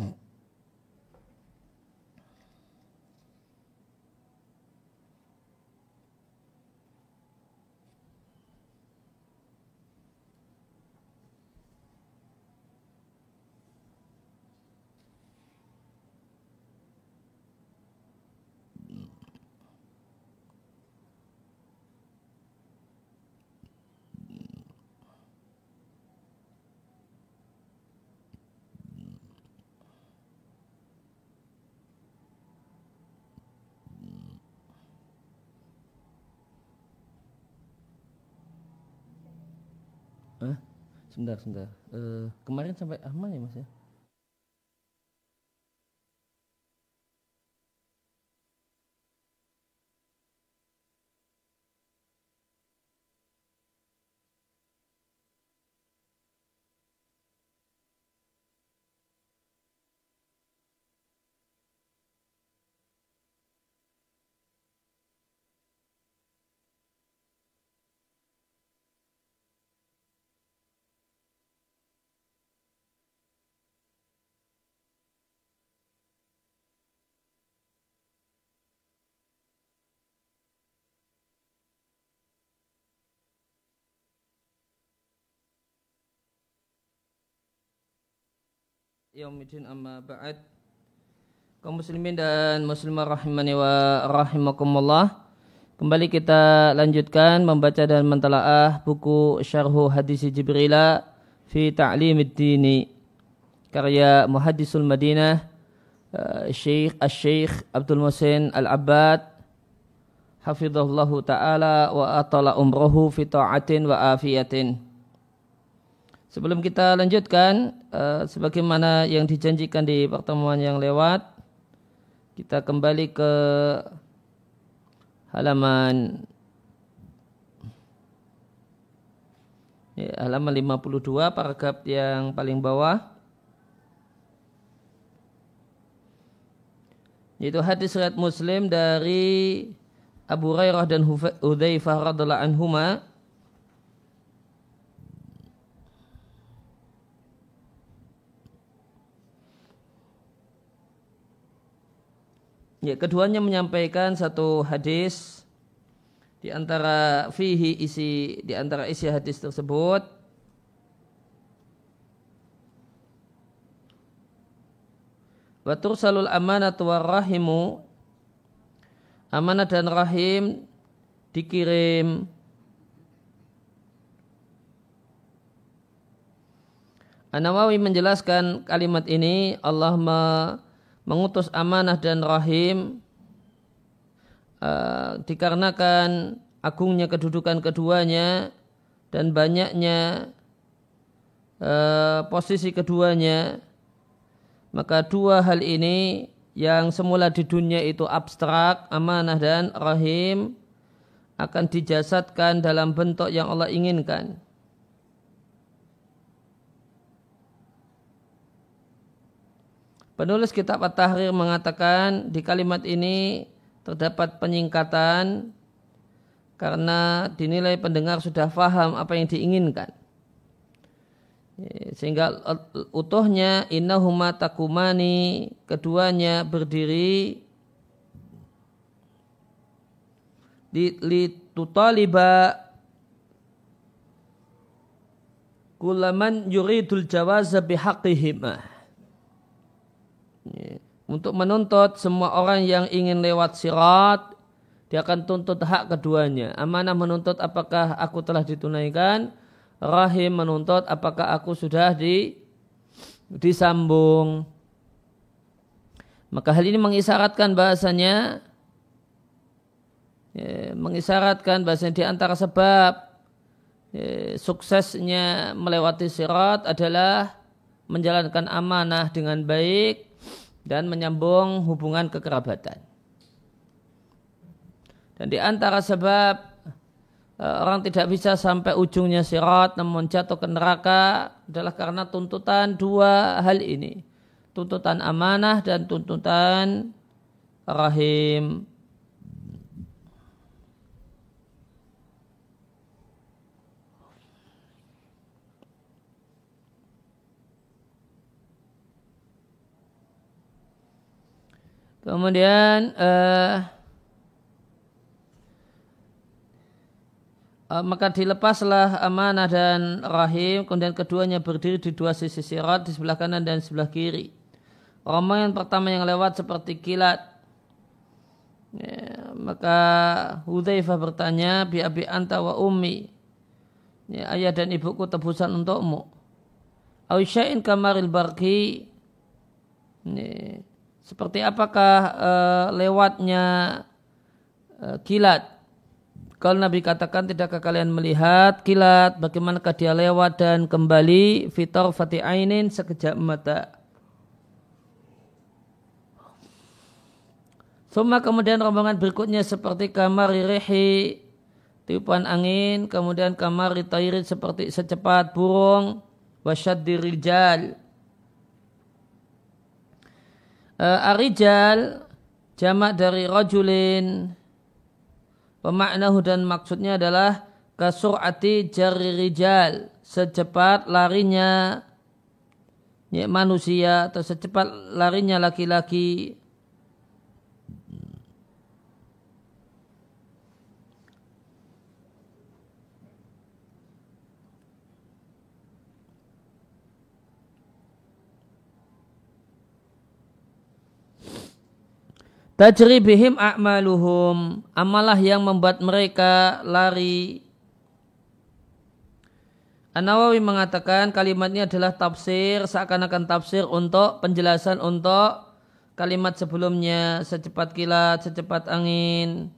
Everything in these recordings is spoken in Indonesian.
Mm. Hah? Sebentar, sebentar. Uh, kemarin sampai aman ya mas ya? Yaumidin amma ba'd. Kaum muslimin dan muslimah rahimani wa rahimakumullah. Kembali kita lanjutkan membaca dan mentelaah buku syarhu hadis Jibrila fi ta'limid dini karya muhaddisul Madinah uh, Syekh Al-Syekh Abdul Musin Al-Abbad. Hafizahullahu taala wa atala umrohu fi ta'atin wa afiyatin Sebelum kita lanjutkan, uh, sebagaimana yang dijanjikan di pertemuan yang lewat, kita kembali ke halaman ya, halaman 52 paragraf yang paling bawah. Yaitu hadis riwayat Muslim dari Abu Hurairah dan Hudzaifah radhiallahu anhuma Ya, keduanya menyampaikan satu hadis di antara fihi isi di antara isi hadis tersebut. Wa tursalul amanat wa rahimu. Amanah dan rahim dikirim. An-Nawawi menjelaskan kalimat ini Allah mengutus amanah dan rahim uh, dikarenakan agungnya kedudukan keduanya dan banyaknya uh, posisi keduanya maka dua hal ini yang semula di dunia itu abstrak amanah dan rahim akan dijasadkan dalam bentuk yang Allah inginkan. Penulis kitab At-Tahrir mengatakan di kalimat ini terdapat penyingkatan karena dinilai pendengar sudah faham apa yang diinginkan. Sehingga utuhnya innahuma takumani keduanya berdiri di li tutaliba kulaman yuridul jawaza bihaqihimah untuk menuntut semua orang yang ingin lewat sirat, dia akan tuntut hak keduanya. Amanah menuntut apakah aku telah ditunaikan, rahim menuntut apakah aku sudah di, disambung. Maka hal ini mengisyaratkan bahasanya ya, mengisyaratkan bahasanya di antara sebab ya, suksesnya melewati sirat adalah menjalankan amanah dengan baik dan menyambung hubungan kekerabatan. Dan di antara sebab e, orang tidak bisa sampai ujungnya sirat namun jatuh ke neraka adalah karena tuntutan dua hal ini. Tuntutan amanah dan tuntutan rahim. Kemudian uh, uh, maka dilepaslah amanah dan rahim, kemudian keduanya berdiri di dua sisi sirat, di sebelah kanan dan sebelah kiri. Rombongan pertama yang lewat seperti kilat. Ya, maka Hudzaifah bertanya, bi abi anta wa ummi. Ya, ayah dan ibuku tebusan untukmu. Aisya'in kamaril barki. Ya, seperti apakah uh, lewatnya uh, kilat? Kalau Nabi katakan tidakkah kalian melihat kilat bagaimanakah dia lewat dan kembali fitor fati ainin sekejap mata. Suma kemudian rombongan berikutnya seperti kamar rihi tiupan angin, kemudian kamar tairit seperti secepat burung, wasyad dirijal uh, arijal jamak dari rajulin. Pemaknahu dan maksudnya adalah kasurati jari rijal secepat larinya. Ya, manusia atau secepat larinya laki-laki Tajri bihim a'maluhum. Amalah yang membuat mereka lari. An-Nawawi mengatakan kalimat ini adalah tafsir, seakan-akan tafsir untuk penjelasan untuk kalimat sebelumnya, secepat kilat, secepat angin.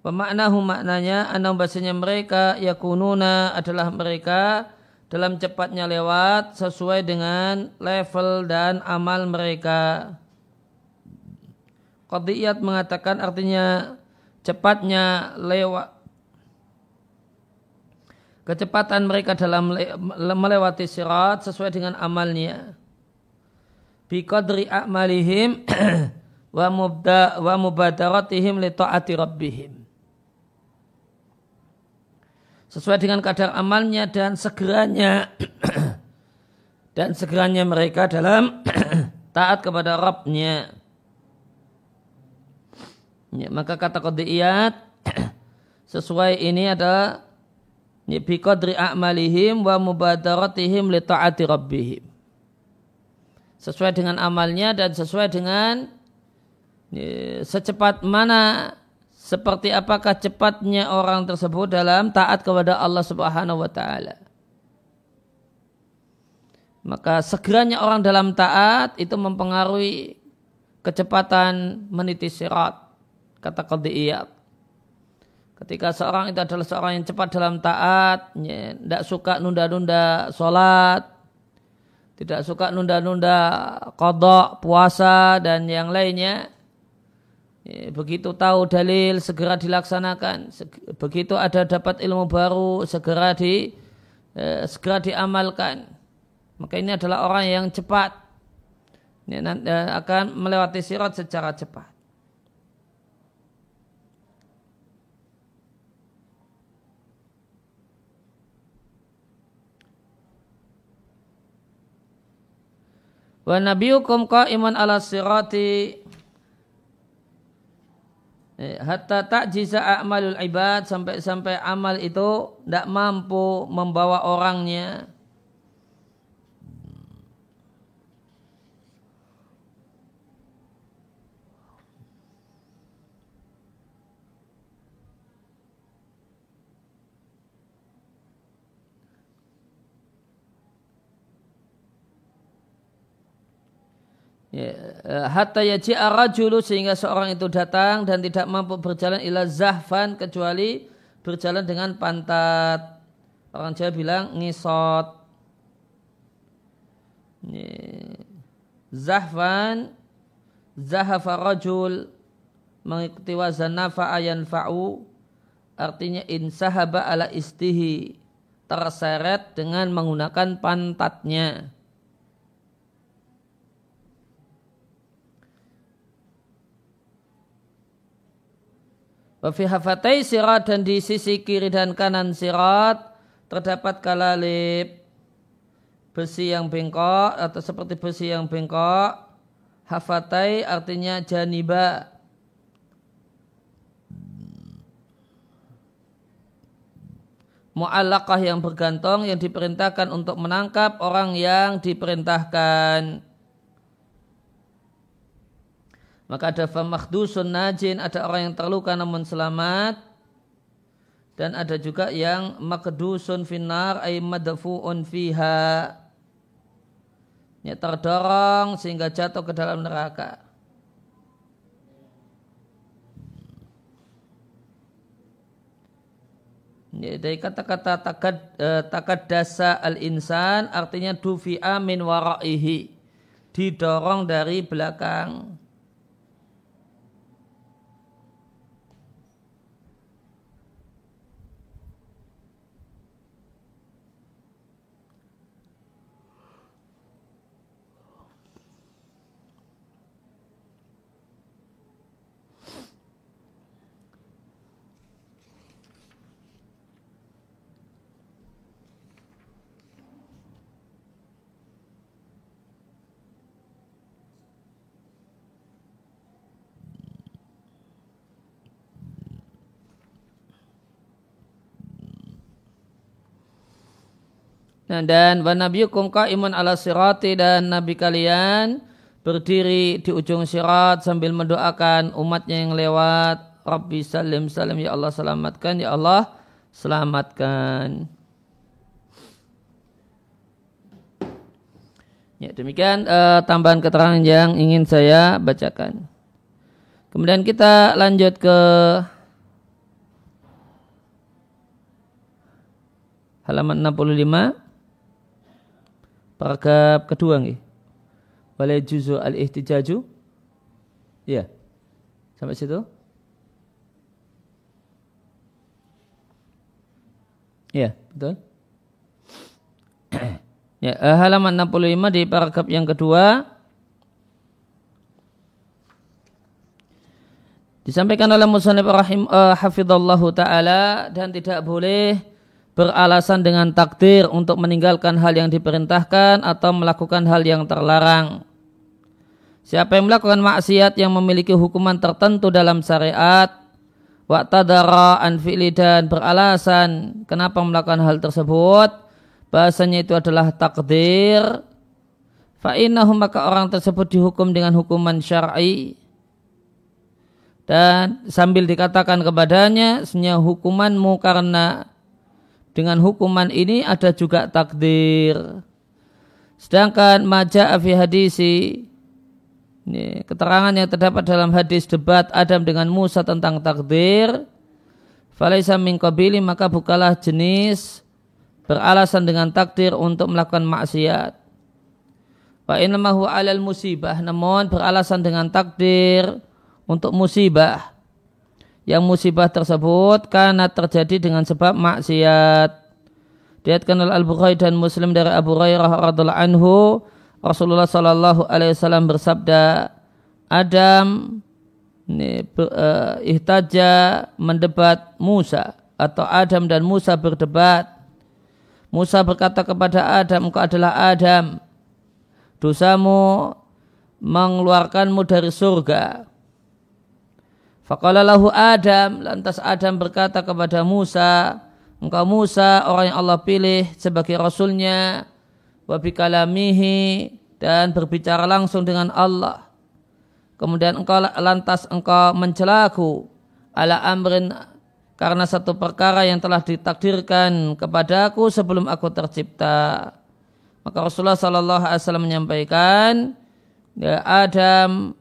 Pemaknahu maknanya, anam bahasanya mereka yakununa adalah mereka dalam cepatnya lewat sesuai dengan level dan amal mereka. Qadiyat mengatakan artinya cepatnya lewat kecepatan mereka dalam melewati sirat sesuai dengan amalnya. Bi qadri a'malihim wa mubda wa mubadaratihim li ta'ati rabbihim. Sesuai dengan kadar amalnya dan segeranya dan segeranya mereka dalam taat kepada Rabbnya. Ya, maka kata qadiyat sesuai ini adalah ya, bi qadri a'malihim wa mubadaratihim li ta'ati rabbihim. Sesuai dengan amalnya dan sesuai dengan ya, secepat mana seperti apakah cepatnya orang tersebut dalam taat kepada Allah Subhanahu wa taala. Maka segeranya orang dalam taat itu mempengaruhi kecepatan meniti sirat kata qadiyat. Ketika seorang itu adalah seorang yang cepat dalam taat, tidak suka nunda-nunda sholat, tidak suka nunda-nunda kodok, puasa, dan yang lainnya, ya, begitu tahu dalil segera dilaksanakan, begitu ada dapat ilmu baru segera di eh, segera diamalkan. Maka ini adalah orang yang cepat ya, akan melewati sirat secara cepat. Wa nabiyukum qaiman ala sirati. Eh, hatta ta'jiza a'malul ibad sampai-sampai amal itu tidak mampu membawa orangnya hatta yaji'a rajulu sehingga seorang itu datang dan tidak mampu berjalan ila zahfan kecuali berjalan dengan pantat. Orang Jawa bilang ngisot. Zahfan zahafa rajul mengikuti wazan nafa ayan fa'u artinya insahaba ala istihi terseret dengan menggunakan pantatnya. Wafi hafatai sirat dan di sisi kiri dan kanan sirat terdapat kalalip besi yang bengkok atau seperti besi yang bengkok. Hafatai artinya janiba. Mu'allaqah yang bergantung yang diperintahkan untuk menangkap orang yang diperintahkan. Maka ada famakdusun najin, ada orang yang terluka namun selamat. Dan ada juga yang makdusun finar ay madfu'un fiha. Ya, terdorong sehingga jatuh ke dalam neraka. Ya, dari kata-kata takad, eh, takad dasa al-insan artinya dufi'a min wara'ihi. Didorong dari belakang. Nah, dan wa nabiyukum qaimun ala sirati dan nabi kalian berdiri di ujung sirat sambil mendoakan umatnya yang lewat. Rabbi salim salim ya Allah selamatkan ya Allah selamatkan. Ya, demikian uh, tambahan keterangan yang ingin saya bacakan. Kemudian kita lanjut ke halaman 65 paragraf kedua nih. Wala juzu al-ihtijaju. Ya. Sampai situ? Ya, betul. ya, eh, halaman 65 di paragraf yang kedua. Disampaikan oleh Musannif rahim uh, hafizallahu taala dan tidak boleh beralasan dengan takdir untuk meninggalkan hal yang diperintahkan atau melakukan hal yang terlarang. Siapa yang melakukan maksiat yang memiliki hukuman tertentu dalam syariat, waqtadara an fi'li dan beralasan kenapa melakukan hal tersebut, bahasanya itu adalah takdir, fa'innahu maka orang tersebut dihukum dengan hukuman syar'i dan sambil dikatakan kepadanya, senyap hukumanmu karena dengan hukuman ini ada juga takdir. Sedangkan maja fi hadisi ini, keterangan yang terdapat dalam hadis debat Adam dengan Musa tentang takdir falaisa min maka bukalah jenis beralasan dengan takdir untuk melakukan maksiat. Wa inamahu alal musibah namun beralasan dengan takdir untuk musibah yang musibah tersebut karena terjadi dengan sebab maksiat. Diatkan oleh Al-Bukhari dan Muslim dari Abu Hurairah radhiallahu anhu, Rasulullah sallallahu alaihi wasallam bersabda, Adam ini, uh, ihtaja mendebat Musa atau Adam dan Musa berdebat. Musa berkata kepada Adam, engkau adalah Adam. Dosamu mengeluarkanmu dari surga. Faqala lahu Adam, lantas Adam berkata kepada Musa, engkau Musa orang yang Allah pilih sebagai rasulnya, wa bikalamihi dan berbicara langsung dengan Allah. Kemudian engkau lantas engkau mencelaku ala amrin karena satu perkara yang telah ditakdirkan kepadaku sebelum aku tercipta. Maka Rasulullah Sallallahu Alaihi Wasallam menyampaikan, ya Adam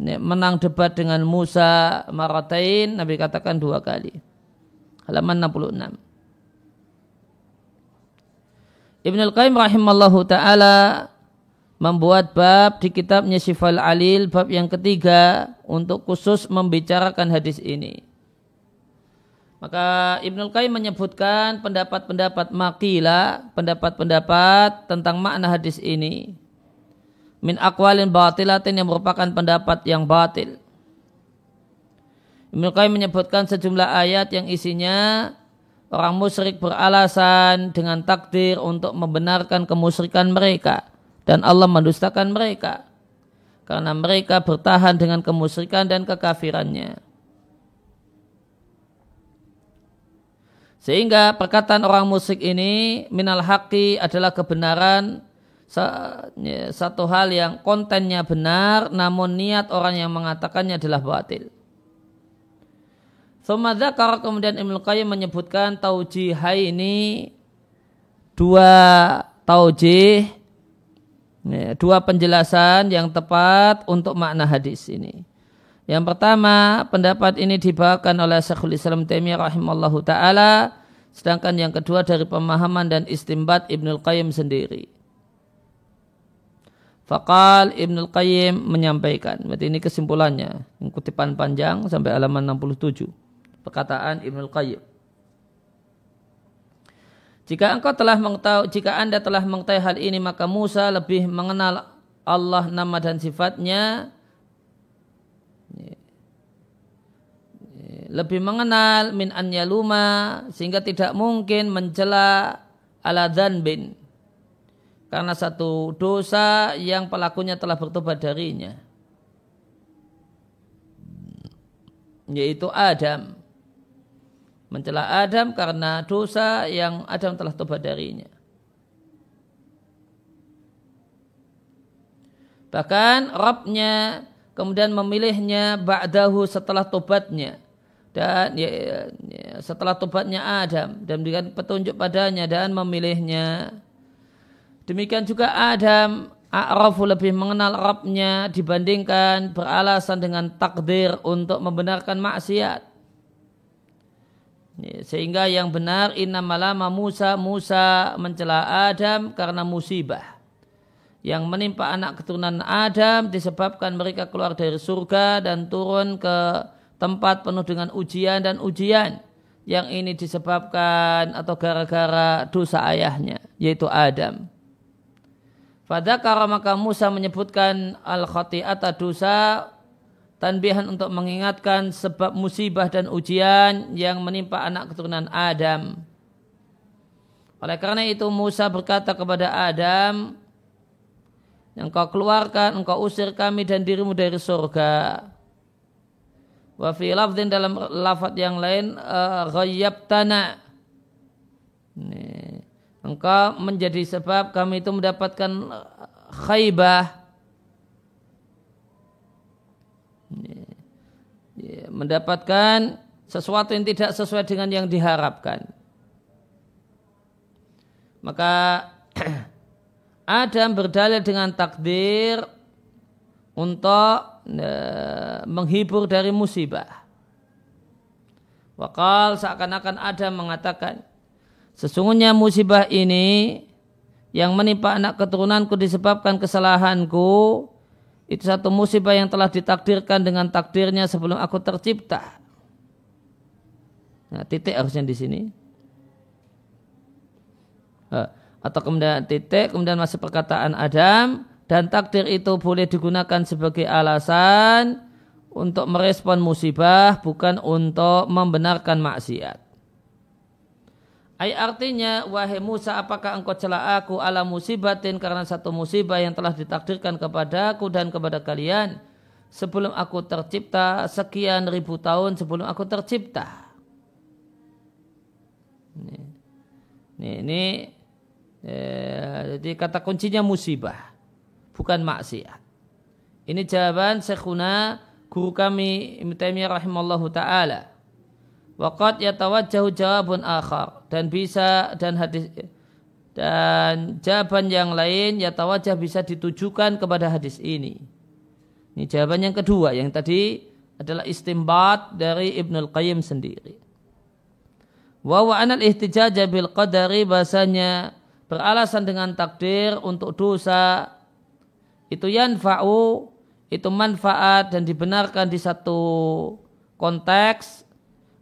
menang debat dengan Musa maratain Nabi katakan dua kali. Halaman 66 Ibnu Al-Qayyim rahimallahu taala membuat bab di kitabnya Syifal Alil bab yang ketiga untuk khusus membicarakan hadis ini. Maka Ibnu Qayyim menyebutkan pendapat-pendapat makila, pendapat-pendapat tentang makna hadis ini min akwalin batilatin yang merupakan pendapat yang batil. Ibnu Qayyim menyebutkan sejumlah ayat yang isinya orang musyrik beralasan dengan takdir untuk membenarkan kemusyrikan mereka dan Allah mendustakan mereka. karena mereka bertahan dengan kemusyrikan dan kekafirannya. Sehingga perkataan orang musyrik ini minal haqi adalah kebenaran satu hal yang kontennya benar namun niat orang yang mengatakannya adalah batil. Sumadakar kemudian Ibnu Qayyim menyebutkan taujihai ini dua taujih ya, dua penjelasan yang tepat untuk makna hadis ini. Yang pertama, pendapat ini dibawakan oleh Syekhul Islam Taimiyah rahimallahu taala, sedangkan yang kedua dari pemahaman dan istimbat Ibnul Qayyim sendiri. Fakal Ibnul Qayyim menyampaikan, berarti ini kesimpulannya, kutipan panjang sampai halaman 67. Perkataan Ibnul Qayyim. Jika engkau telah mengetahui, jika anda telah mengetahui hal ini, maka Musa lebih mengenal Allah nama dan sifatnya lebih mengenal min an yaluma sehingga tidak mungkin mencela ala bin karena satu dosa yang pelakunya telah bertobat darinya. Yaitu Adam. Mencela Adam karena dosa yang Adam telah tobat darinya. Bahkan Robnya kemudian memilihnya ba'dahu setelah tobatnya. Dan ya, ya, setelah tobatnya Adam. Dan memberikan petunjuk padanya dan memilihnya. Demikian juga Adam A'rafu lebih mengenal Rabbnya dibandingkan beralasan dengan takdir untuk membenarkan maksiat. Ya, sehingga yang benar inna malama Musa Musa mencela Adam karena musibah yang menimpa anak keturunan Adam disebabkan mereka keluar dari surga dan turun ke tempat penuh dengan ujian dan ujian yang ini disebabkan atau gara-gara dosa ayahnya yaitu Adam. Pada maka Musa menyebutkan al khati'ata dosa tanbihan untuk mengingatkan sebab musibah dan ujian yang menimpa anak keturunan Adam. Oleh karena itu Musa berkata kepada Adam, Engkau keluarkan, engkau usir kami dan dirimu dari surga. Wa fi lafdin dalam lafad yang lain uh, ghayyabtana. Engkau menjadi sebab kami itu mendapatkan uh, khaybah. Mendapatkan sesuatu yang tidak sesuai dengan yang diharapkan. Maka Adam berdalil dengan takdir untuk menghibur dari musibah. Wakal seakan-akan ada mengatakan, sesungguhnya musibah ini yang menimpa anak keturunanku disebabkan kesalahanku, itu satu musibah yang telah ditakdirkan dengan takdirnya sebelum aku tercipta. Nah, titik harusnya di sini. Atau kemudian titik, kemudian masih perkataan Adam, dan takdir itu boleh digunakan sebagai alasan untuk merespon musibah bukan untuk membenarkan maksiat. Ay artinya wahai Musa apakah engkau celah aku ala musibatin karena satu musibah yang telah ditakdirkan kepadaku dan kepada kalian sebelum aku tercipta sekian ribu tahun sebelum aku tercipta. Ini, ini, ini eh, jadi kata kuncinya musibah bukan maksiat. Ini jawaban Syekhuna guru kami Ibnu Taimiyah rahimallahu taala. Waqat yatawajjahu jawabun akhar dan bisa dan hadis dan jawaban yang lain yatawajjah bisa ditujukan kepada hadis ini. Ini jawaban yang kedua yang tadi adalah istimbat dari Ibnul Qayyim sendiri. Wa wa anal ihtijaj bil qadari bahasanya beralasan dengan takdir untuk dosa itu yanfa'u itu manfaat dan dibenarkan di satu konteks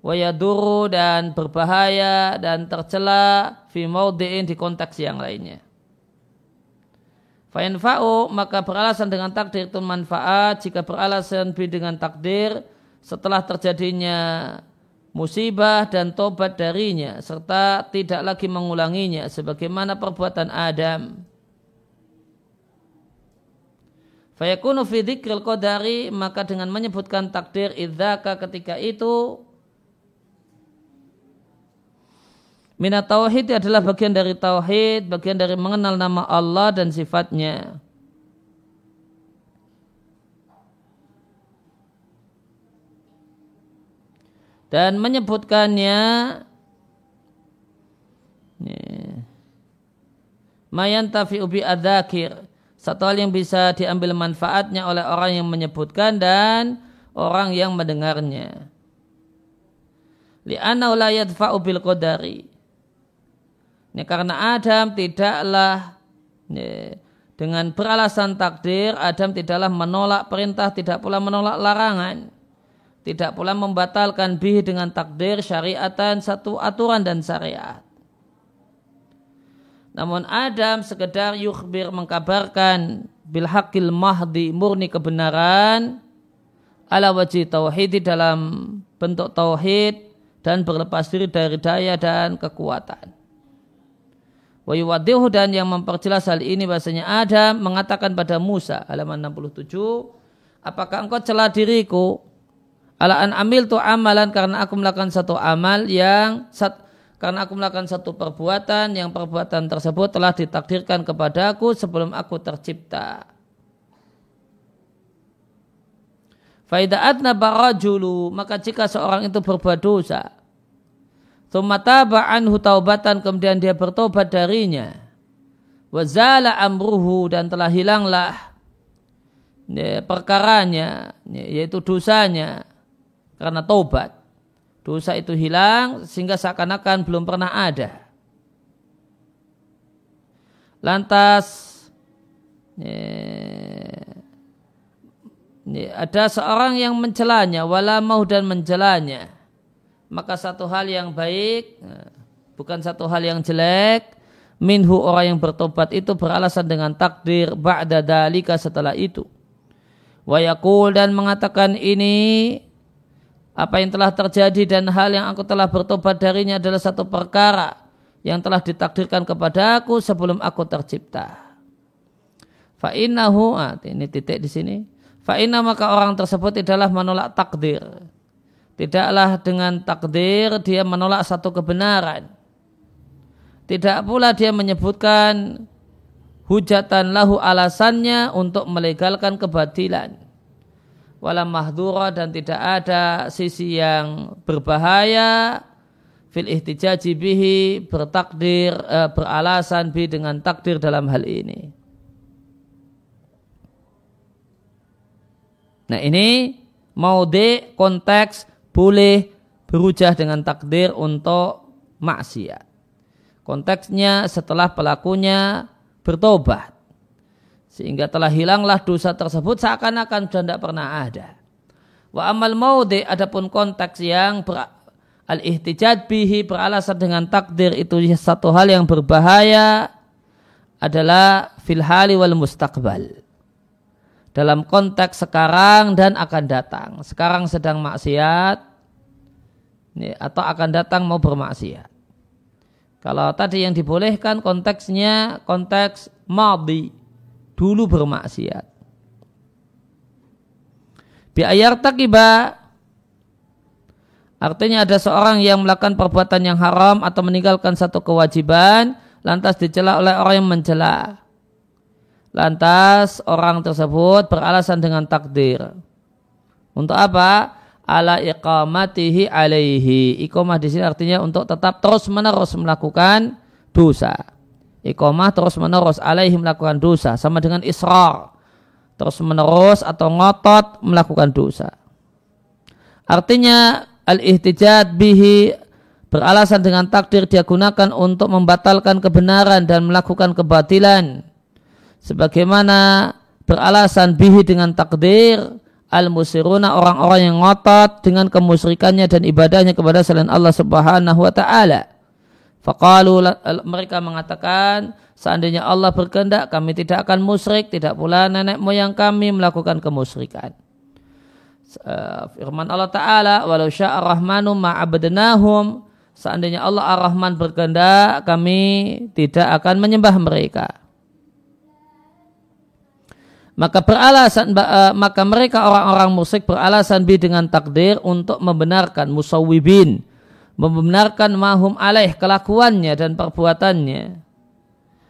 wayaduru dan berbahaya dan tercela fi maudi'in di konteks yang lainnya. Fa'infa'u maka beralasan dengan takdir itu manfaat jika beralasan dengan takdir setelah terjadinya musibah dan tobat darinya serta tidak lagi mengulanginya sebagaimana perbuatan Adam Fayakunu fi dzikril qadari maka dengan menyebutkan takdir idzaka ketika itu Minat tauhid adalah bagian dari tauhid, bagian dari mengenal nama Allah dan sifatnya. Dan menyebutkannya Mayan tafi ubi adzakir satu hal yang bisa diambil manfaatnya oleh orang yang menyebutkan dan orang yang mendengarnya. Li'annahu la yadfa'u bil qadari. Ini karena Adam tidaklah ini, dengan beralasan takdir, Adam tidaklah menolak perintah, tidak pula menolak larangan. Tidak pula membatalkan bih dengan takdir syariatan satu aturan dan syariat. Namun Adam sekedar yukhbir mengkabarkan bil hakil mahdi murni kebenaran ala wajib tauhid dalam bentuk tauhid dan berlepas diri dari daya dan kekuatan. Dan yang memperjelas hal ini bahasanya Adam mengatakan pada Musa halaman 67 apakah engkau celah diriku ala an amil tu amalan karena aku melakukan satu amal yang sat, karena aku melakukan satu perbuatan yang perbuatan tersebut telah ditakdirkan kepadaku sebelum aku tercipta. Faidaatna barajulu maka jika seorang itu berbuat dosa Tumataba anhu taubatan kemudian dia bertobat darinya. Wazala amruhu dan telah hilanglah ya, perkaranya ya, yaitu dosanya karena taubat. Dosa itu hilang sehingga seakan-akan belum pernah ada. Lantas ya, ya, ada seorang yang mencelanya, wala mau dan mencelanya maka satu hal yang baik eh, bukan satu hal yang jelek minhu orang yang bertobat itu beralasan dengan takdir ba'da dalika setelah itu wayakul dan mengatakan ini apa yang telah terjadi dan hal yang aku telah bertobat darinya adalah satu perkara yang telah ditakdirkan kepada aku sebelum aku tercipta. Fa'innahu, ah, ini titik di sini. Fa'inna maka orang tersebut tidaklah menolak takdir Tidaklah dengan takdir dia menolak satu kebenaran. Tidak pula dia menyebutkan hujatan lahu alasannya untuk melegalkan kebatilan. Walam mahdura dan tidak ada sisi yang berbahaya fil ihtijaji bihi bertakdir eh, beralasan bi dengan takdir dalam hal ini. Nah ini mau de konteks boleh berujah dengan takdir untuk maksiat. Konteksnya setelah pelakunya bertobat. Sehingga telah hilanglah dosa tersebut seakan-akan sudah tidak pernah ada. Wa amal maudi adapun konteks yang ber, al ihtijad bihi beralasan dengan takdir itu satu hal yang berbahaya adalah fil hali wal mustaqbal dalam konteks sekarang dan akan datang. Sekarang sedang maksiat, atau akan datang mau bermaksiat. Kalau tadi yang dibolehkan konteksnya konteks madi, dulu bermaksiat. Biayar takiba artinya ada seorang yang melakukan perbuatan yang haram atau meninggalkan satu kewajiban lantas dicela oleh orang yang mencela. Lantas orang tersebut beralasan dengan takdir. Untuk apa? Ala iqamatihi alaihi. Iqamah di sini artinya untuk tetap terus menerus melakukan dosa. Iqamah terus menerus alaihi melakukan dosa sama dengan israr. Terus menerus atau ngotot melakukan dosa. Artinya al-ihtijat bihi beralasan dengan takdir dia gunakan untuk membatalkan kebenaran dan melakukan kebatilan. Sebagaimana beralasan bihi dengan takdir al-musiruna orang-orang yang ngotot dengan kemusyrikannya dan ibadahnya kepada selain Allah Subhanahu wa taala. Faqalu mereka mengatakan seandainya Allah berkehendak kami tidak akan musyrik, tidak pula nenek moyang kami melakukan kemusyrikan. Eh, firman Allah Ta'ala, walau sya'a rahmanu ma'abadnahum, seandainya Allah ar-Rahman berkehendak, kami tidak akan menyembah mereka. Maka beralasan uh, maka mereka orang-orang musyrik beralasan bi dengan takdir untuk membenarkan musawwibin. Membenarkan mahum alaih kelakuannya dan perbuatannya.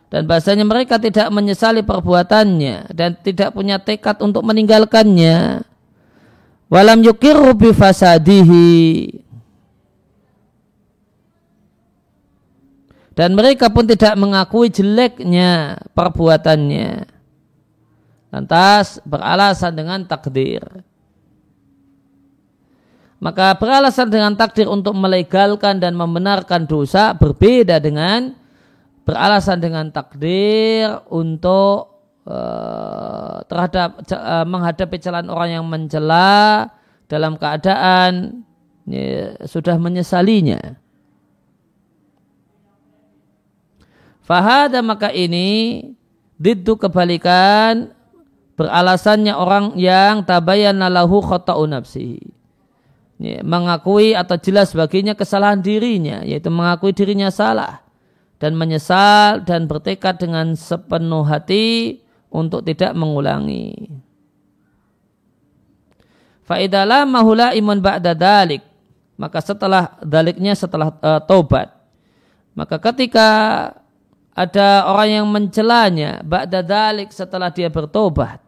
Dan bahasanya mereka tidak menyesali perbuatannya dan tidak punya tekad untuk meninggalkannya. Walam yukiru bi fasadihi. Dan mereka pun tidak mengakui jeleknya perbuatannya Lantas beralasan dengan takdir. Maka beralasan dengan takdir untuk melegalkan dan membenarkan dosa berbeda dengan beralasan dengan takdir untuk uh, terhadap uh, menghadapi celaan orang yang mencela dalam keadaan ya, sudah menyesalinya. Fahada maka ini didu kebalikan beralasannya orang yang tabayyana lahu khata'u nafsihi. Mengakui atau jelas baginya kesalahan dirinya, yaitu mengakui dirinya salah dan menyesal dan bertekad dengan sepenuh hati untuk tidak mengulangi. Fa'idalah mahula iman ba'da dalik. Maka setelah daliknya setelah uh, taubat. Maka ketika ada orang yang mencelanya ba'da dalik setelah dia bertobat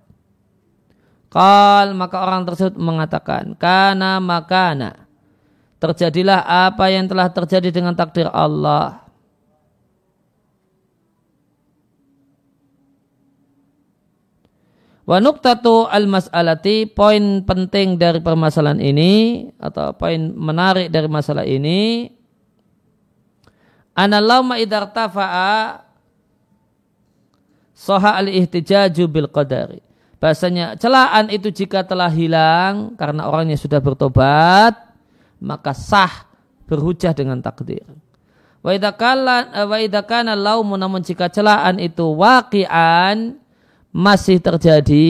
Kal maka orang tersebut mengatakan kana makana terjadilah apa yang telah terjadi dengan takdir Allah. Wa nuqtatu al-mas'alati poin penting dari permasalahan ini atau poin menarik dari masalah ini anallauma idartafa'a soha al-ihtijaju bil qadari bahasanya celaan itu jika telah hilang karena orangnya sudah bertobat maka sah berhujah dengan takdir. Wa idza kana laumu namun jika celaan itu waqian masih terjadi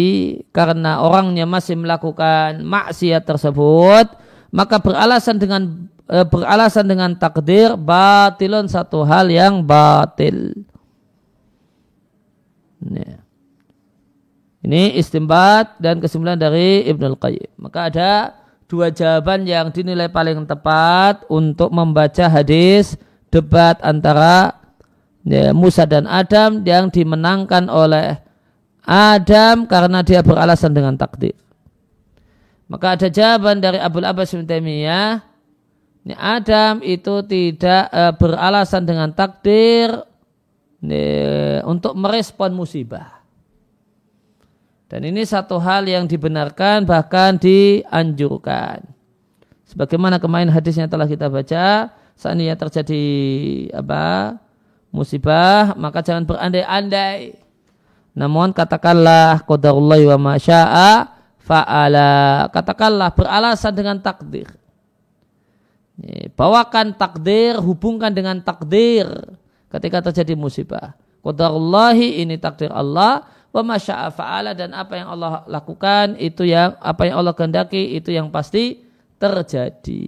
karena orangnya masih melakukan maksiat tersebut maka beralasan dengan e, beralasan dengan takdir batilun satu hal yang batil. Yeah. Ini istimbat dan kesimpulan dari Ibnu Qayyim. Maka ada dua jawaban yang dinilai paling tepat untuk membaca hadis debat antara ya, Musa dan Adam yang dimenangkan oleh Adam karena dia beralasan dengan takdir. Maka ada jawaban dari Abu Abbas bin Taimiyah, Adam itu tidak uh, beralasan dengan takdir ini, untuk merespon musibah. Dan ini satu hal yang dibenarkan bahkan dianjurkan. Sebagaimana kemarin hadisnya telah kita baca, seandainya terjadi apa musibah, maka jangan berandai-andai. Namun katakanlah qadarullahi wa masya'a fa'ala. Katakanlah beralasan dengan takdir. Bawakan takdir, hubungkan dengan takdir ketika terjadi musibah. Qadarullahi ini takdir Allah, wa masya'a fa'ala dan apa yang Allah lakukan itu yang apa yang Allah kehendaki itu yang pasti terjadi.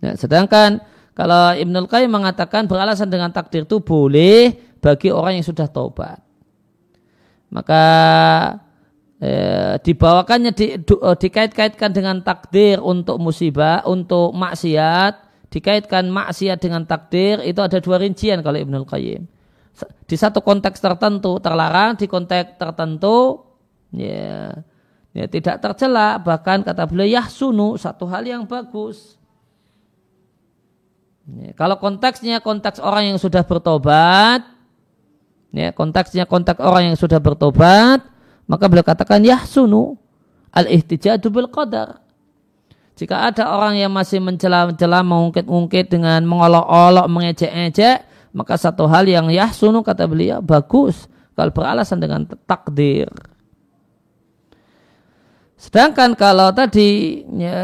Nah, sedangkan kalau Ibnul Qayyim mengatakan beralasan dengan takdir itu boleh bagi orang yang sudah taubat. Maka eh, dibawakannya di, du, eh, dikait-kaitkan dengan takdir untuk musibah, untuk maksiat, dikaitkan maksiat dengan takdir itu ada dua rincian kalau Ibnul Qayyim di satu konteks tertentu terlarang, di konteks tertentu ya, ya tidak tercela, bahkan kata beliau ya sunu satu hal yang bagus. Ya, kalau konteksnya konteks orang yang sudah bertobat, ya konteksnya konteks orang yang sudah bertobat, maka beliau katakan ya sunu al ihtijadu bil qadar. Jika ada orang yang masih mencela-mencela, mengungkit-ungkit dengan mengolok-olok, mengejek-ejek, maka satu hal yang yahsunu kata beliau bagus kalau beralasan dengan takdir. Sedangkan kalau tadi ya,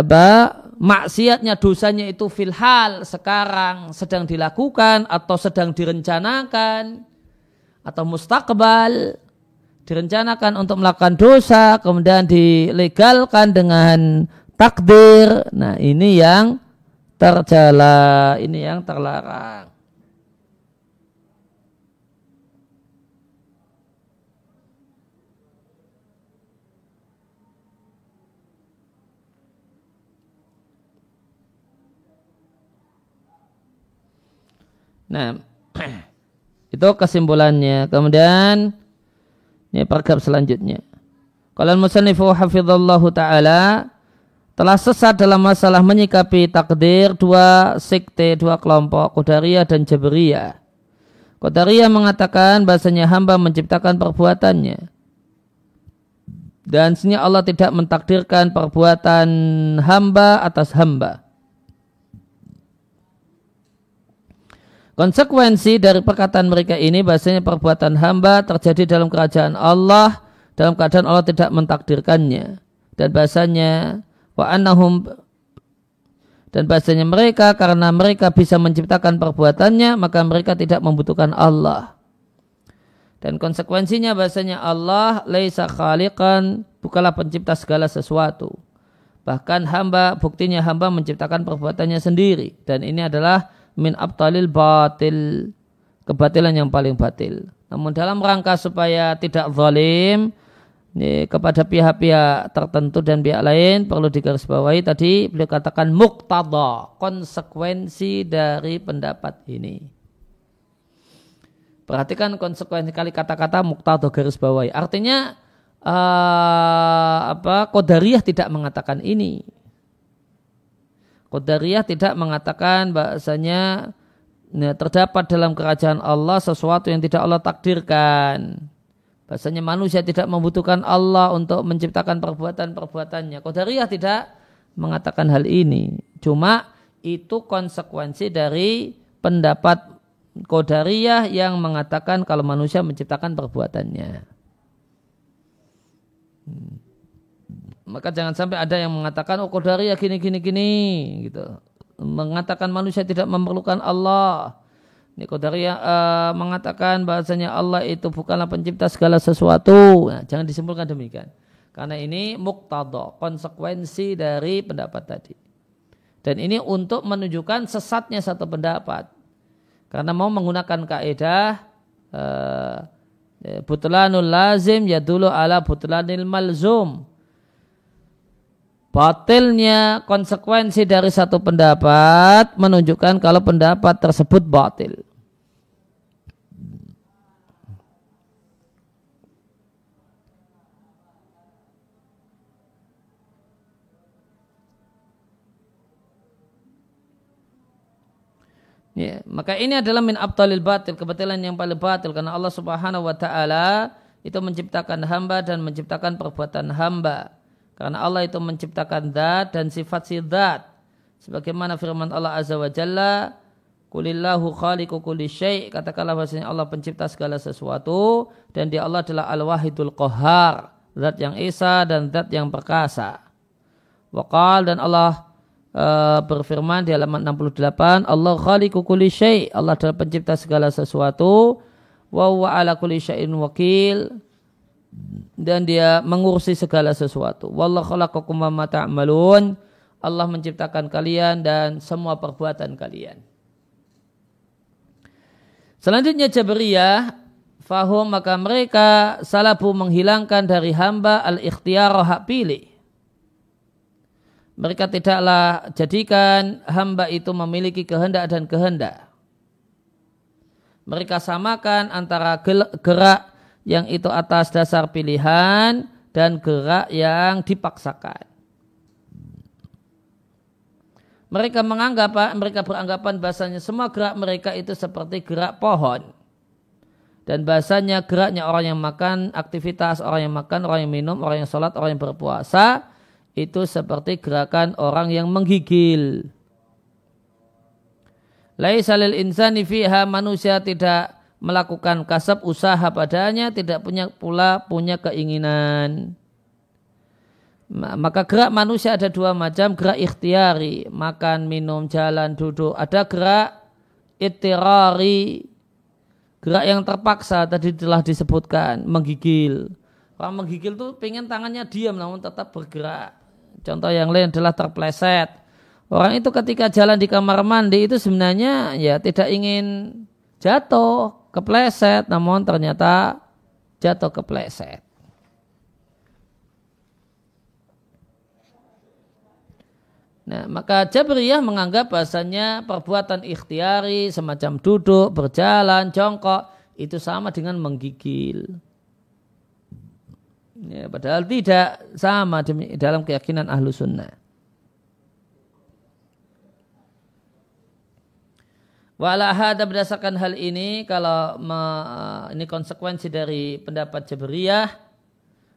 apa maksiatnya dosanya itu filhal sekarang sedang dilakukan atau sedang direncanakan atau mustakbal direncanakan untuk melakukan dosa kemudian dilegalkan dengan takdir. Nah, ini yang terjala ini yang terlarang Nah, itu kesimpulannya. Kemudian ini paragraf selanjutnya. Kalau musannif hafizallahu taala telah sesat dalam masalah menyikapi takdir dua sekte, dua kelompok, Qadariyah dan Jabriyah. Qadariyah mengatakan bahasanya hamba menciptakan perbuatannya. Dan sebenarnya Allah tidak mentakdirkan perbuatan hamba atas hamba. Konsekuensi dari perkataan mereka ini bahasanya perbuatan hamba terjadi dalam kerajaan Allah dalam keadaan Allah tidak mentakdirkannya dan bahasanya wa annahum dan bahasanya mereka karena mereka bisa menciptakan perbuatannya maka mereka tidak membutuhkan Allah. Dan konsekuensinya bahasanya Allah laisa khaliqan bukanlah pencipta segala sesuatu. Bahkan hamba buktinya hamba menciptakan perbuatannya sendiri. Dan ini adalah min abtalil batil kebatilan yang paling batil. Namun dalam rangka supaya tidak zalim ini, kepada pihak-pihak tertentu dan pihak lain perlu digarisbawahi tadi beliau katakan muktada konsekuensi dari pendapat ini. Perhatikan konsekuensi kali kata-kata muktada garis bawahi. Artinya uh, apa Qadariyah tidak mengatakan ini. Qadariyah tidak mengatakan bahasanya ya, terdapat dalam kerajaan Allah sesuatu yang tidak Allah takdirkan. Bahasanya manusia tidak membutuhkan Allah untuk menciptakan perbuatan-perbuatannya. Qadariyah tidak mengatakan hal ini. Cuma itu konsekuensi dari pendapat Qadariyah yang mengatakan kalau manusia menciptakan perbuatannya. Hmm maka jangan sampai ada yang mengatakan oh ya gini gini gini gitu mengatakan manusia tidak memerlukan Allah ini Qadariyah uh, mengatakan bahasanya Allah itu bukanlah pencipta segala sesuatu. Nah, jangan disimpulkan demikian. Karena ini muktado konsekuensi dari pendapat tadi. Dan ini untuk menunjukkan sesatnya satu pendapat. Karena mau menggunakan kaidah uh, butlanul lazim ya dulu ala butlanil malzum batilnya konsekuensi dari satu pendapat menunjukkan kalau pendapat tersebut batil. Ya, maka ini adalah min abtalil batil, kebatilan yang paling batil karena Allah Subhanahu wa taala itu menciptakan hamba dan menciptakan perbuatan hamba. Karena Allah itu menciptakan zat dan sifat si zat. Sebagaimana firman Allah Azza wa Jalla, Kulillahu khaliqu kulli syai' katakanlah bahasanya Allah pencipta segala sesuatu dan dia Allah adalah Al-Wahidul Qahar, zat yang esa dan zat yang perkasa. Waqal dan Allah uh, berfirman di halaman 68, Allah khaliqu kulli syai', Allah adalah pencipta segala sesuatu, wa huwa ala kulli syai'in wakil dan dia mengurusi segala sesuatu. Wallahu khalaqakum. Allah menciptakan kalian dan semua perbuatan kalian. Selanjutnya Jabariyah fahum maka mereka salabu menghilangkan dari hamba al-ikhtiyar hak pilih. Mereka tidaklah jadikan hamba itu memiliki kehendak dan kehendak. Mereka samakan antara gerak yang itu atas dasar pilihan dan gerak yang dipaksakan. Mereka menganggap, mereka beranggapan bahasanya semua gerak mereka itu seperti gerak pohon. Dan bahasanya geraknya orang yang makan, aktivitas orang yang makan, orang yang minum, orang yang sholat, orang yang berpuasa, itu seperti gerakan orang yang menggigil. Laisalil insani fiha manusia tidak melakukan kasab usaha padanya tidak punya pula punya keinginan. Maka gerak manusia ada dua macam, gerak ikhtiari, makan, minum, jalan, duduk. Ada gerak itirari, gerak yang terpaksa tadi telah disebutkan, menggigil. Orang menggigil tuh pengen tangannya diam namun tetap bergerak. Contoh yang lain adalah terpleset. Orang itu ketika jalan di kamar mandi itu sebenarnya ya tidak ingin jatuh, kepleset namun ternyata jatuh kepleset. Nah, maka Jabriyah menganggap bahasanya perbuatan ikhtiari semacam duduk, berjalan, jongkok itu sama dengan menggigil. Ya, padahal tidak sama dalam keyakinan ahlu sunnah. Wala hada berdasarkan hal ini kalau me, ini konsekuensi dari pendapat Jabriyah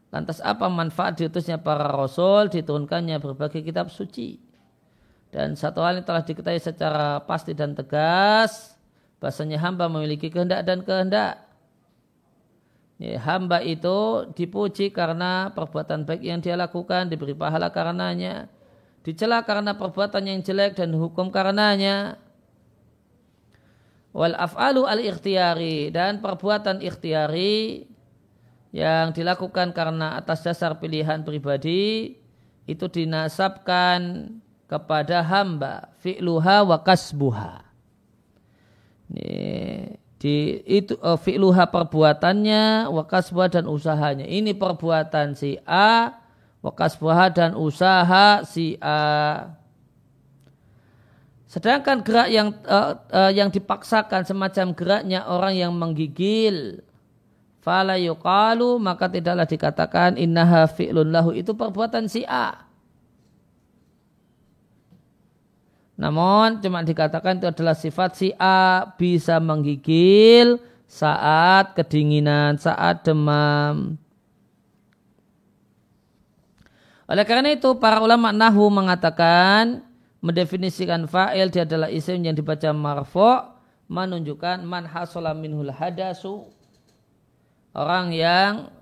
lantas apa manfaat diutusnya para rasul diturunkannya berbagai kitab suci? Dan satu hal yang telah diketahui secara pasti dan tegas bahasanya hamba memiliki kehendak dan kehendak. Ya, hamba itu dipuji karena perbuatan baik yang dia lakukan diberi pahala karenanya dicela karena perbuatan yang jelek dan hukum karenanya wal af'alu al ikhtiyari dan perbuatan ikhtiyari yang dilakukan karena atas dasar pilihan pribadi itu dinasabkan kepada hamba fi'luha wa kasbuha. Ini, di itu uh, fi'luha perbuatannya wa kasbuha dan usahanya. Ini perbuatan si A wa kasbuha dan usaha si A. Sedangkan gerak yang uh, uh, yang dipaksakan semacam geraknya orang yang menggigil fala yuqalu maka tidaklah dikatakan innaha fi'lun lahu itu perbuatan si A. Namun cuma dikatakan itu adalah sifat si A bisa menggigil saat kedinginan, saat demam. Oleh karena itu para ulama nahu mengatakan mendefinisikan fa'il dia adalah isim yang dibaca marfo menunjukkan man hasala minhul hadasu. Orang yang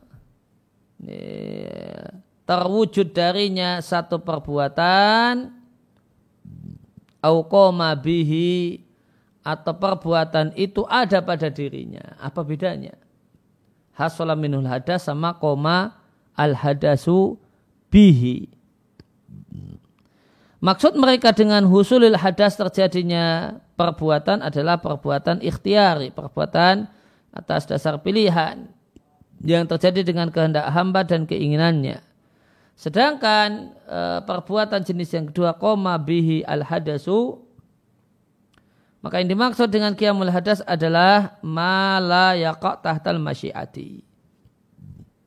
terwujud darinya satu perbuatan au bihi atau perbuatan itu ada pada dirinya. Apa bedanya? Hasala minhul hadas sama koma al hadasu bihi Maksud mereka dengan husulil hadas terjadinya perbuatan adalah perbuatan ikhtiari, perbuatan atas dasar pilihan yang terjadi dengan kehendak hamba dan keinginannya. Sedangkan e, perbuatan jenis yang kedua koma bihi al hadasu maka yang dimaksud dengan qiyamul hadas adalah mala yaqa tahtal masyiati.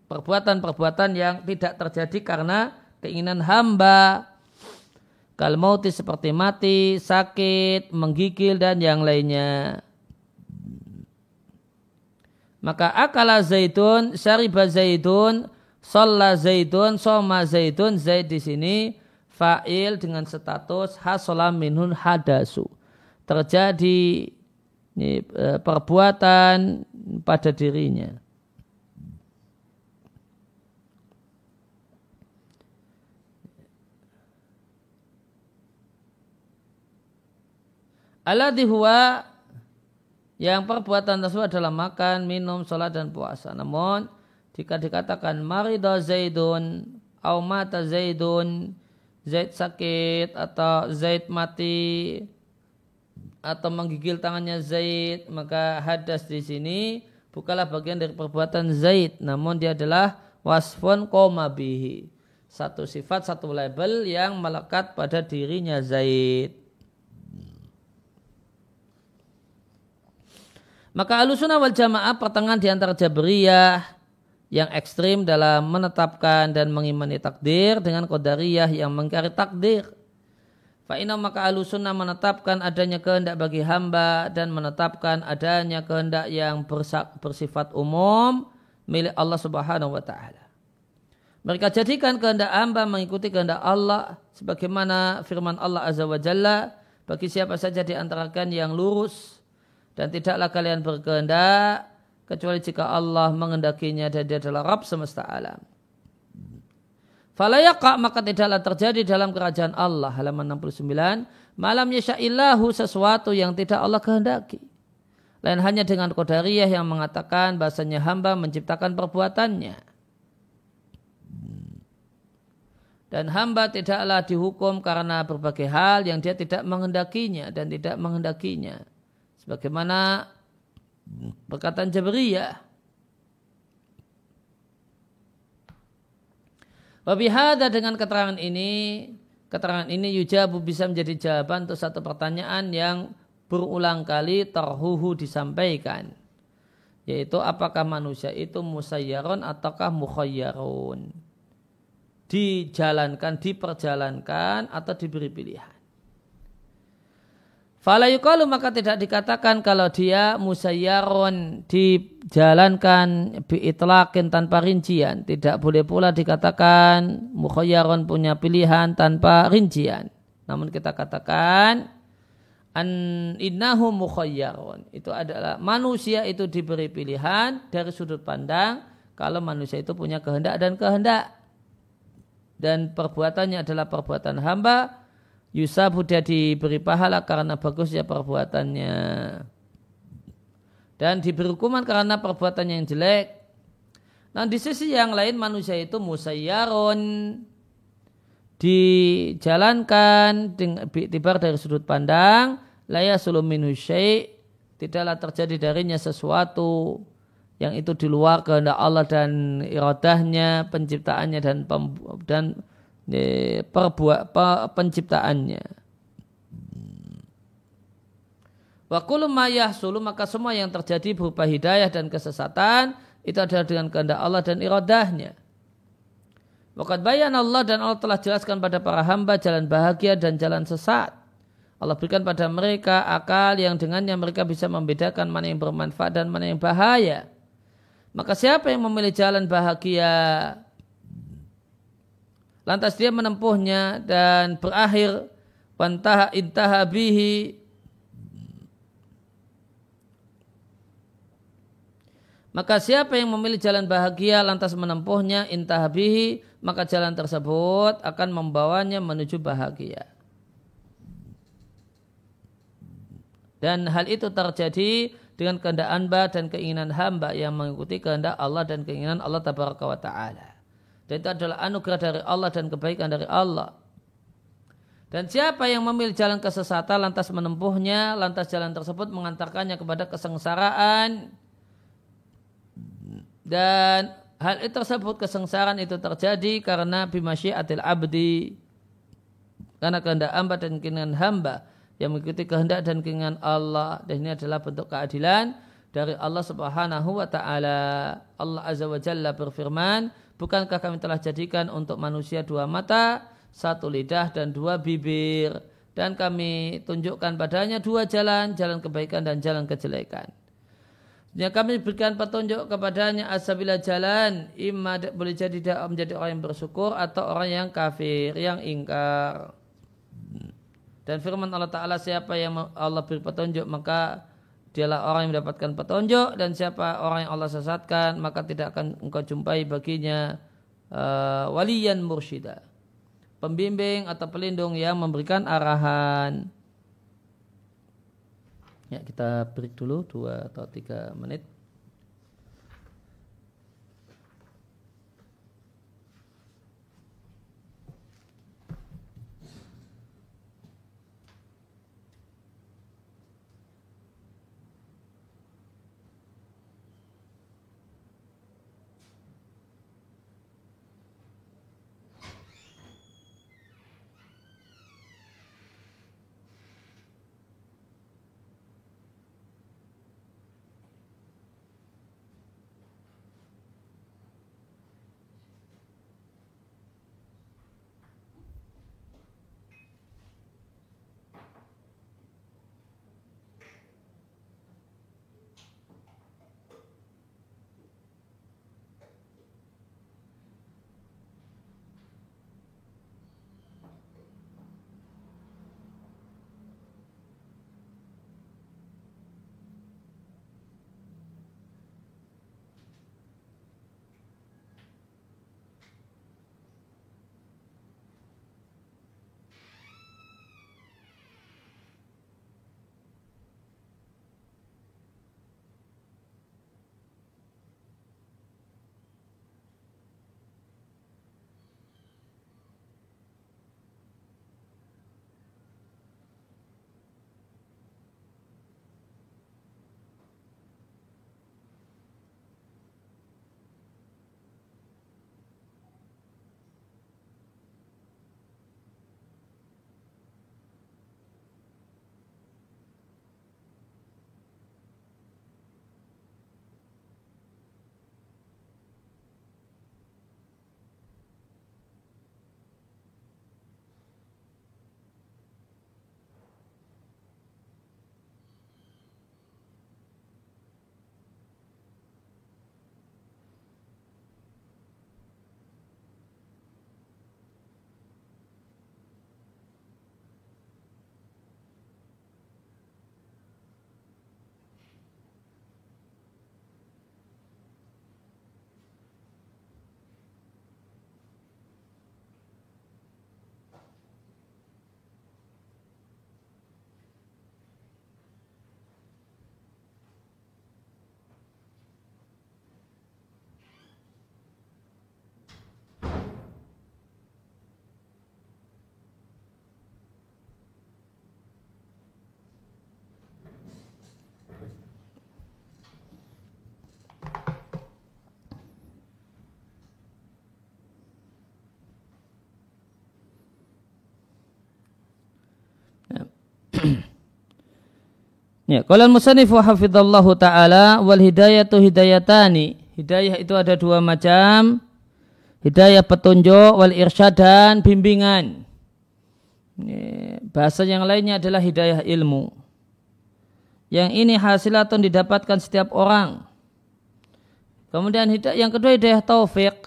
Perbuatan-perbuatan yang tidak terjadi karena keinginan hamba Kal mauti seperti mati, sakit, menggigil dan yang lainnya. Maka akala zaitun, syariba zaitun, sholla zaitun, soma zaitun, zaid di sini fa'il dengan status hasolam minhun hadasu. Terjadi eh, perbuatan pada dirinya. Alladhi huwa yang perbuatan tersebut adalah makan, minum, sholat dan puasa. Namun jika dikatakan marida zaidun au mata zaidun zaid sakit atau zaid mati atau menggigil tangannya zaid maka hadas di sini bukanlah bagian dari perbuatan zaid. Namun dia adalah wasfun koma bihi. Satu sifat satu label yang melekat pada dirinya zaid Maka alusuna wal jamaah pertengahan di antara Jabriyah yang ekstrim dalam menetapkan dan mengimani takdir dengan Qadariyah yang mengkari takdir. Fa'ina maka alusuna menetapkan adanya kehendak bagi hamba dan menetapkan adanya kehendak yang bersifat umum milik Allah subhanahu wa ta'ala. Mereka jadikan kehendak hamba mengikuti kehendak Allah sebagaimana firman Allah azza wa jalla bagi siapa saja di antara kalian yang lurus dan tidaklah kalian berkehendak kecuali jika Allah mengendakinya dan dia adalah Rabb semesta alam. Falayaka maka tidaklah terjadi dalam kerajaan Allah halaman 69 malam yasha'illahu sesuatu yang tidak Allah kehendaki. Lain hanya dengan Qadariyah yang mengatakan bahasanya hamba menciptakan perbuatannya. Dan hamba tidaklah dihukum karena berbagai hal yang dia tidak menghendakinya dan tidak menghendakinya Sebagaimana perkataan Jabriyah. Wabihada dengan keterangan ini keterangan ini yujabu bisa menjadi jawaban untuk satu pertanyaan yang berulang kali terhuhu disampaikan. Yaitu apakah manusia itu musayyaron ataukah mukhayyarun. Dijalankan, diperjalankan atau diberi pilihan. Fala yukalu maka tidak dikatakan kalau dia musayyaron dijalankan biitlakin tanpa rincian. Tidak boleh pula dikatakan mukhayyaron punya pilihan tanpa rincian. Namun kita katakan an innahu mukhayyarun. Itu adalah manusia itu diberi pilihan dari sudut pandang kalau manusia itu punya kehendak dan kehendak. Dan perbuatannya adalah perbuatan hamba Yusabu dia diberi pahala karena bagusnya perbuatannya. Dan diberi hukuman karena perbuatan yang jelek. Nah di sisi yang lain manusia itu musayyaron dijalankan tibar dari sudut pandang laya minhu tidaklah terjadi darinya sesuatu yang itu di luar kehendak Allah dan iradahnya penciptaannya dan dan perbuat penciptaannya. Wa kullu yahsulu maka semua yang terjadi berupa hidayah dan kesesatan itu adalah dengan kehendak Allah dan iradahnya. Waqad bayan Allah dan Allah telah jelaskan pada para hamba jalan bahagia dan jalan sesat. Allah berikan pada mereka akal yang dengannya mereka bisa membedakan mana yang bermanfaat dan mana yang bahaya. Maka siapa yang memilih jalan bahagia lantas dia menempuhnya dan berakhir pantaha intaha bihi Maka siapa yang memilih jalan bahagia lantas menempuhnya intaha bihi maka jalan tersebut akan membawanya menuju bahagia. Dan hal itu terjadi dengan kehendak hamba dan keinginan hamba yang mengikuti kehendak Allah dan keinginan Allah tabaraka wa ta'ala. Dan itu adalah anugerah dari Allah dan kebaikan dari Allah. Dan siapa yang memilih jalan kesesatan lantas menempuhnya, lantas jalan tersebut mengantarkannya kepada kesengsaraan. Dan hal itu tersebut kesengsaraan itu terjadi karena bimasyiatil abdi. Karena kehendak hamba dan keinginan hamba yang mengikuti kehendak dan keinginan Allah. Dan ini adalah bentuk keadilan dari Allah subhanahu wa ta'ala. Allah azza wa jalla berfirman, Bukankah kami telah jadikan untuk manusia dua mata, satu lidah dan dua bibir. Dan kami tunjukkan padanya dua jalan, jalan kebaikan dan jalan kejelekan. Ya kami berikan petunjuk kepadanya asabila jalan imma boleh jadi dia menjadi orang yang bersyukur atau orang yang kafir, yang ingkar. Dan firman Allah Ta'ala siapa yang Allah beri petunjuk maka dialah orang yang mendapatkan petunjuk dan siapa orang yang Allah sesatkan maka tidak akan engkau jumpai baginya uh, waliyan mursyida. Pembimbing atau pelindung yang memberikan arahan. Ya kita break dulu dua atau tiga menit Ya, kalau musannif wa hafidhallahu taala wal hidayatu hidayatani. Hidayah itu ada dua macam. Hidayah petunjuk wal irsyad dan bimbingan. Ya, bahasa yang lainnya adalah hidayah ilmu. Yang ini hasilatun didapatkan setiap orang. Kemudian hidayah, yang kedua hidayah taufik.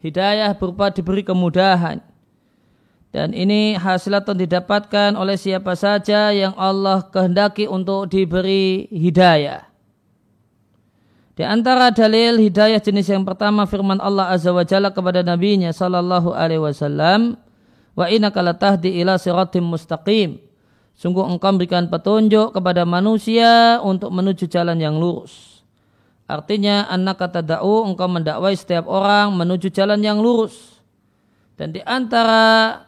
Hidayah berupa diberi kemudahan. Dan ini hasilatun didapatkan oleh siapa saja yang Allah kehendaki untuk diberi hidayah. Di antara dalil hidayah jenis yang pertama firman Allah Azza wa Jalla kepada nabinya sallallahu alaihi wasallam, "Wa innaka latahdi ila siratim mustaqim." Sungguh engkau memberikan petunjuk kepada manusia untuk menuju jalan yang lurus. Artinya anak kata da'u engkau mendakwai setiap orang menuju jalan yang lurus. Dan di antara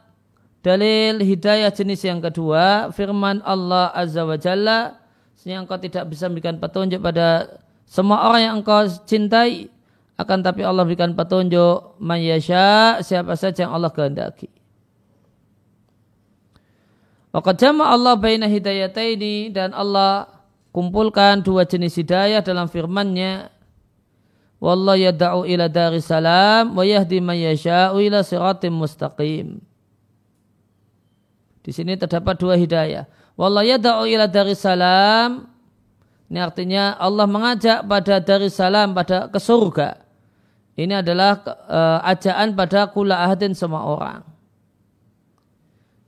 Dalil hidayah jenis yang kedua, firman Allah Azza wa Jalla, sehingga engkau tidak bisa memberikan petunjuk pada semua orang yang engkau cintai, akan tapi Allah berikan petunjuk mayasya siapa saja yang Allah kehendaki. Maka jama Allah baina hidayataini dan Allah kumpulkan dua jenis hidayah dalam firman-Nya. Wallahu yad'u ila daris salam wa yahdi man yasha'u ila siratim mustaqim. Di sini terdapat dua hidayah. Wallah yada'u ila salam. Ini artinya Allah mengajak pada dari salam pada ke surga. Ini adalah uh, ajaan pada kula ahadin semua orang.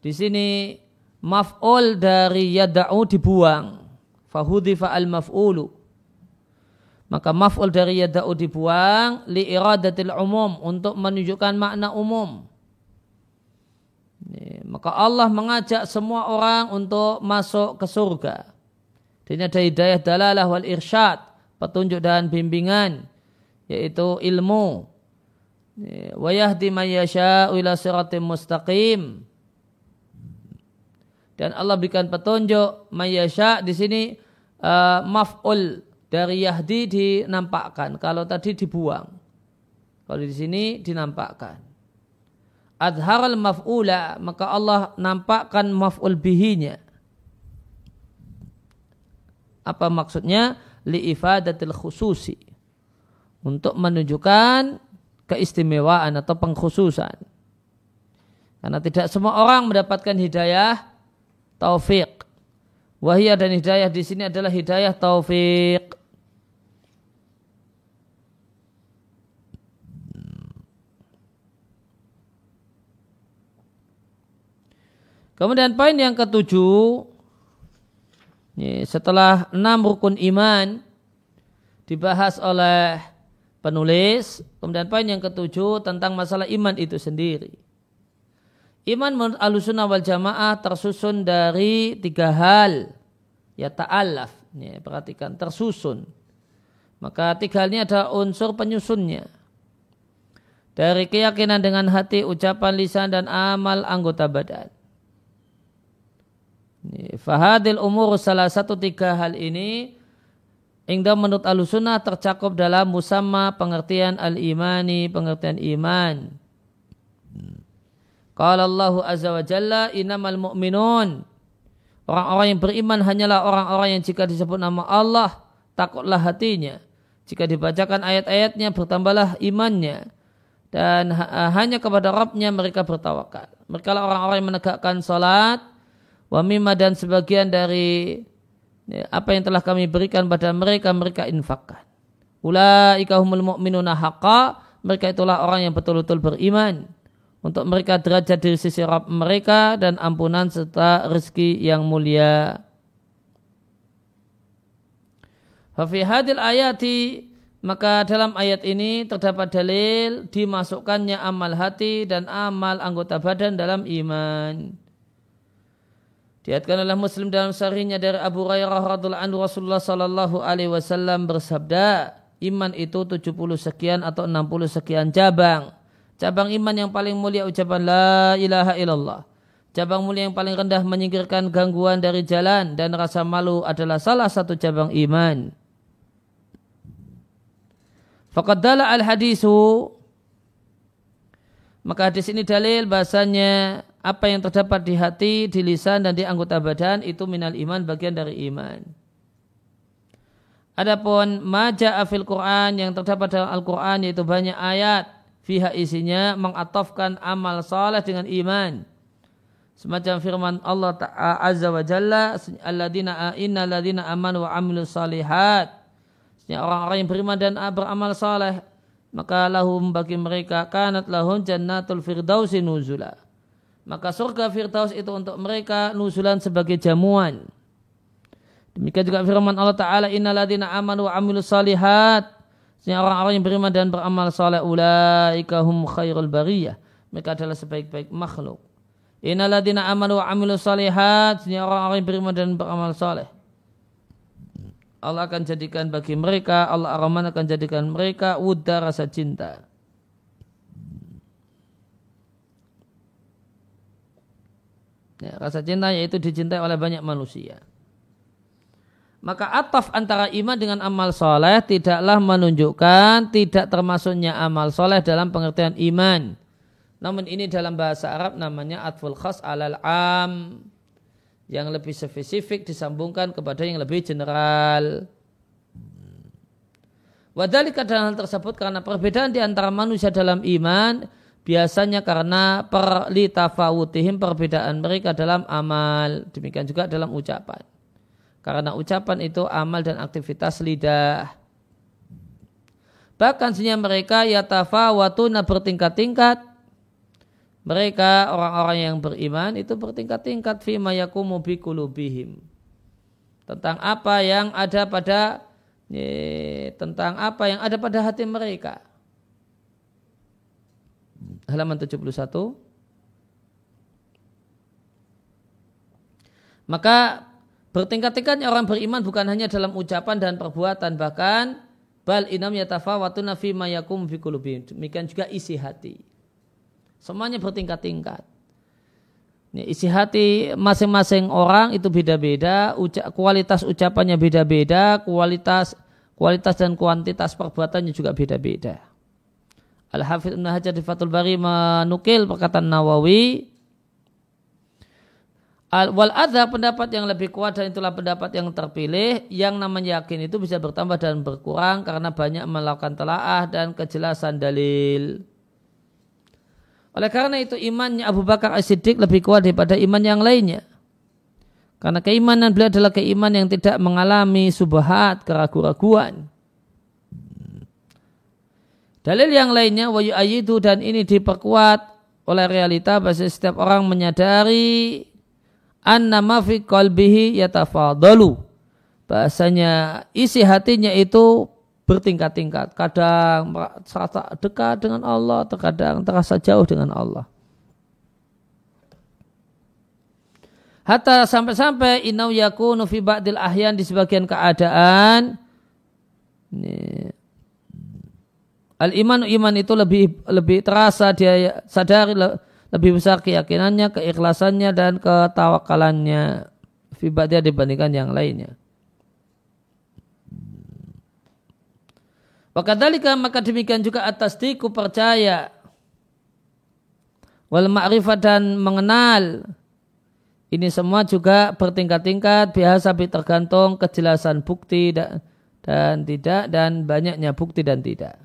Di sini maf'ul dari yada'u dibuang. Fahudifa al maf'ulu. Maka maf'ul dari yada'u dibuang li iradatil umum untuk menunjukkan makna umum. Maka Allah mengajak semua orang untuk masuk ke surga. Ini ada hidayah dalalah wal irsyad, petunjuk dan bimbingan, yaitu ilmu. Wa yahdi man ila siratim mustaqim. Dan Allah berikan petunjuk mayasya di sini uh, maf'ul dari yahdi dinampakkan. Kalau tadi dibuang. Kalau di sini dinampakkan adharal maf'ula maka Allah nampakkan maf'ul bihinya. Apa maksudnya? Li ifadatil khususi. Untuk menunjukkan keistimewaan atau pengkhususan. Karena tidak semua orang mendapatkan hidayah taufik wahia dan hidayah di sini adalah hidayah taufik Kemudian poin yang ketujuh, setelah enam rukun iman dibahas oleh penulis, kemudian poin yang ketujuh tentang masalah iman itu sendiri. Iman menurut alusunah wal jamaah tersusun dari tiga hal. Ya ta'alaf, perhatikan, tersusun. Maka tiga hal ini ada unsur penyusunnya. Dari keyakinan dengan hati, ucapan lisan, dan amal anggota badan. Fahadil umur salah satu tiga hal ini Ingda menurut alusuna tercakup dalam musamma pengertian al-imani, pengertian iman. Qala Allah Azza wa Jalla inamal mu'minun. Orang-orang yang beriman hanyalah orang-orang yang jika disebut nama Allah, takutlah hatinya. Jika dibacakan ayat-ayatnya, bertambahlah imannya. Dan hanya kepada Rabbnya mereka bertawakal. Mereka orang-orang yang menegakkan salat, wa mimma dan sebagian dari ya, apa yang telah kami berikan pada mereka mereka infakkan. Ulaika humul mu'minuna haqqa, mereka itulah orang yang betul-betul beriman. Untuk mereka derajat di sisi Rabb mereka dan ampunan serta rezeki yang mulia. Fafi hadil ayati maka dalam ayat ini terdapat dalil dimasukkannya amal hati dan amal anggota badan dalam iman. Diatkan oleh Muslim dalam sahihnya dari Abu Hurairah radhiallahu anhu Rasulullah sallallahu alaihi wasallam bersabda, iman itu 70 sekian atau 60 sekian cabang. Cabang iman yang paling mulia ucapan la ilaha illallah. Cabang mulia yang paling rendah menyingkirkan gangguan dari jalan dan rasa malu adalah salah satu cabang iman. Faqad al hadisu maka hadis ini dalil bahasanya apa yang terdapat di hati, di lisan dan di anggota badan itu minal iman bagian dari iman. Adapun maja afil Quran yang terdapat dalam Al-Quran yaitu banyak ayat fiha isinya mengatofkan amal saleh dengan iman. Semacam firman Allah Azza wa Jalla Alladina inna alladina amanu wa amilu salihat Orang-orang yang beriman dan beramal saleh maka lahum bagi mereka kanat lahum jannatul firdausi nuzula. Maka surga firdaus itu untuk mereka nuzulan sebagai jamuan. Demikian juga firman Allah Ta'ala Innaladina amanu wa amilu salihat. Sehingga orang-orang yang beriman dan beramal saleh Ulaika hum khairul bariyah. Mereka adalah sebaik-baik makhluk. Innaladina amanu wa amilu salihat. Sehingga orang-orang yang beriman dan beramal saleh. Allah akan jadikan bagi mereka Allah Ar-Rahman akan jadikan mereka Wudda rasa cinta ya, Rasa cinta yaitu dicintai oleh banyak manusia maka ataf antara iman dengan amal soleh tidaklah menunjukkan tidak termasuknya amal soleh dalam pengertian iman. Namun ini dalam bahasa Arab namanya atful khas alal am yang lebih spesifik disambungkan kepada yang lebih general. Wadhalika dalam hal tersebut karena perbedaan di antara manusia dalam iman biasanya karena perlitafawutihim perbedaan mereka dalam amal. Demikian juga dalam ucapan. Karena ucapan itu amal dan aktivitas lidah. Bahkan senyum mereka yatafawatuna bertingkat-tingkat. Mereka orang-orang yang beriman itu bertingkat-tingkat fima yakumu bikulubihim. Tentang apa yang ada pada tentang apa yang ada pada hati mereka. Halaman 71. Maka Bertingkat-tingkatnya orang beriman bukan hanya dalam ucapan dan perbuatan bahkan bal inam yatafawatuna fi ma yakum fi. Demikian juga isi hati. Semuanya bertingkat-tingkat. Isi hati masing-masing orang itu beda-beda, kualitas ucapannya beda-beda, kualitas kualitas dan kuantitas perbuatannya juga beda-beda. Al-Hafidh Ibn Hajar di Fathul Bari menukil perkataan Nawawi wal adha pendapat yang lebih kuat dan itulah pendapat yang terpilih yang namanya yakin itu bisa bertambah dan berkurang karena banyak melakukan telaah dan kejelasan dalil. Oleh karena itu imannya Abu Bakar As-Siddiq lebih kuat daripada iman yang lainnya. Karena keimanan beliau adalah keimanan yang tidak mengalami subhat, keraguan-raguan. Dalil yang lainnya wa itu dan ini diperkuat oleh realita bahwa setiap orang menyadari anna ma fi qalbihi yatafadalu. Bahasanya isi hatinya itu bertingkat-tingkat. Kadang terasa dekat dengan Allah, terkadang terasa jauh dengan Allah. Hatta sampai-sampai inau yakunu fi ba'dil ahyan di sebagian keadaan Al iman iman itu lebih lebih terasa dia sadari lebih besar keyakinannya, keikhlasannya dan ketawakalannya fibadia dibandingkan yang lainnya. Wakadhalika maka demikian juga atas diku percaya wal ma'rifat dan mengenal ini semua juga bertingkat-tingkat biasa tergantung kejelasan bukti dan, dan tidak dan banyaknya bukti dan tidak.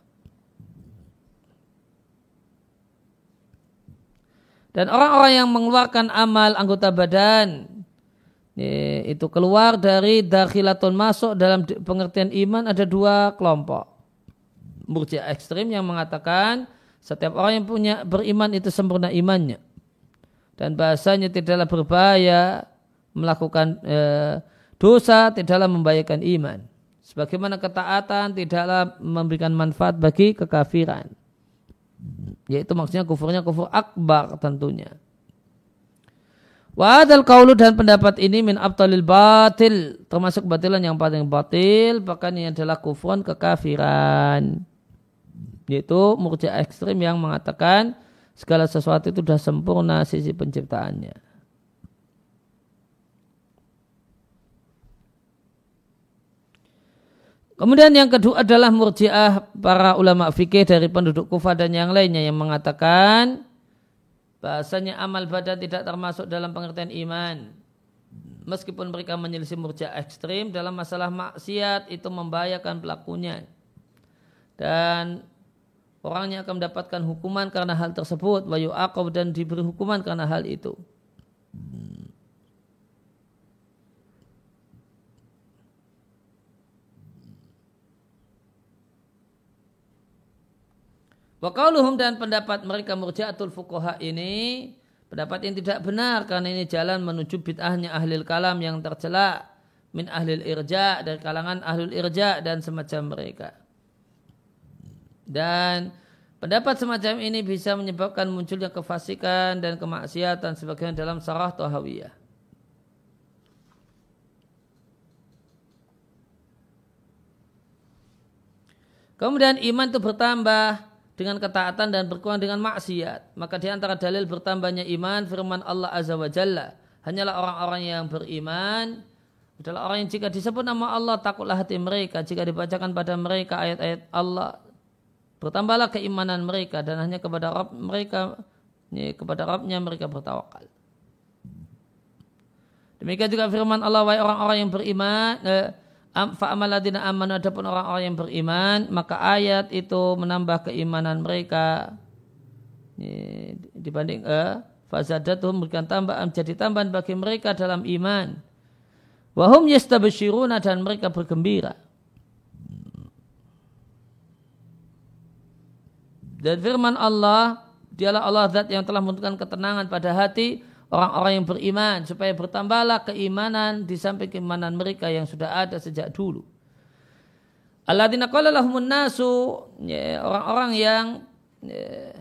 Dan orang-orang yang mengeluarkan amal anggota badan itu keluar dari dakhilatun masuk dalam pengertian iman ada dua kelompok. Murjiah ekstrim yang mengatakan setiap orang yang punya beriman itu sempurna imannya. Dan bahasanya tidaklah berbahaya melakukan e, dosa, tidaklah membahayakan iman. Sebagaimana ketaatan tidaklah memberikan manfaat bagi kekafiran. Yaitu maksudnya kufurnya kufur akbar tentunya. Wa adal kaulu dan pendapat ini min abtalil batil. Termasuk batilan yang paling batil. Bahkan ini adalah kufuran kekafiran. Yaitu murja ekstrim yang mengatakan segala sesuatu itu sudah sempurna sisi penciptaannya. Kemudian yang kedua adalah murjiah para ulama fikih dari penduduk Kufah dan yang lainnya yang mengatakan bahasanya amal badan tidak termasuk dalam pengertian iman. meskipun mereka menyelisih murja ekstrim dalam masalah maksiat itu membahayakan pelakunya dan orangnya akan mendapatkan hukuman karena hal tersebut wayu dan diberi hukuman karena hal itu Wakauluhum dan pendapat mereka murjiatul fukoha ini pendapat yang tidak benar karena ini jalan menuju bid'ahnya ahli kalam yang tercela min ahli irja dari kalangan ahli irja dan semacam mereka. Dan pendapat semacam ini bisa menyebabkan munculnya kefasikan dan kemaksiatan sebagian dalam sarah tahawiyah. Kemudian iman itu bertambah dengan ketaatan dan berkurang dengan maksiat. Maka di antara dalil bertambahnya iman firman Allah Azza wa Jalla. Hanyalah orang-orang yang beriman adalah orang yang jika disebut nama Allah takutlah hati mereka. Jika dibacakan pada mereka ayat-ayat Allah bertambahlah keimanan mereka dan hanya kepada Rabb mereka kepada Rabbnya mereka bertawakal. Demikian juga firman Allah wahai orang-orang yang beriman eh, fa'amaladina amanu adapun orang-orang yang beriman maka ayat itu menambah keimanan mereka. Dibanding eh, fazadatum memberikan tambahan jadi tambahan bagi mereka dalam iman. Wahum yastabshiruna dan mereka bergembira. Dan firman Allah dialah Allah zat yang telah menentukan ketenangan pada hati orang-orang yang beriman supaya bertambahlah keimanan di samping keimanan mereka yang sudah ada sejak dulu. Alladzina qala lahumun nasu ya, orang-orang yang ya,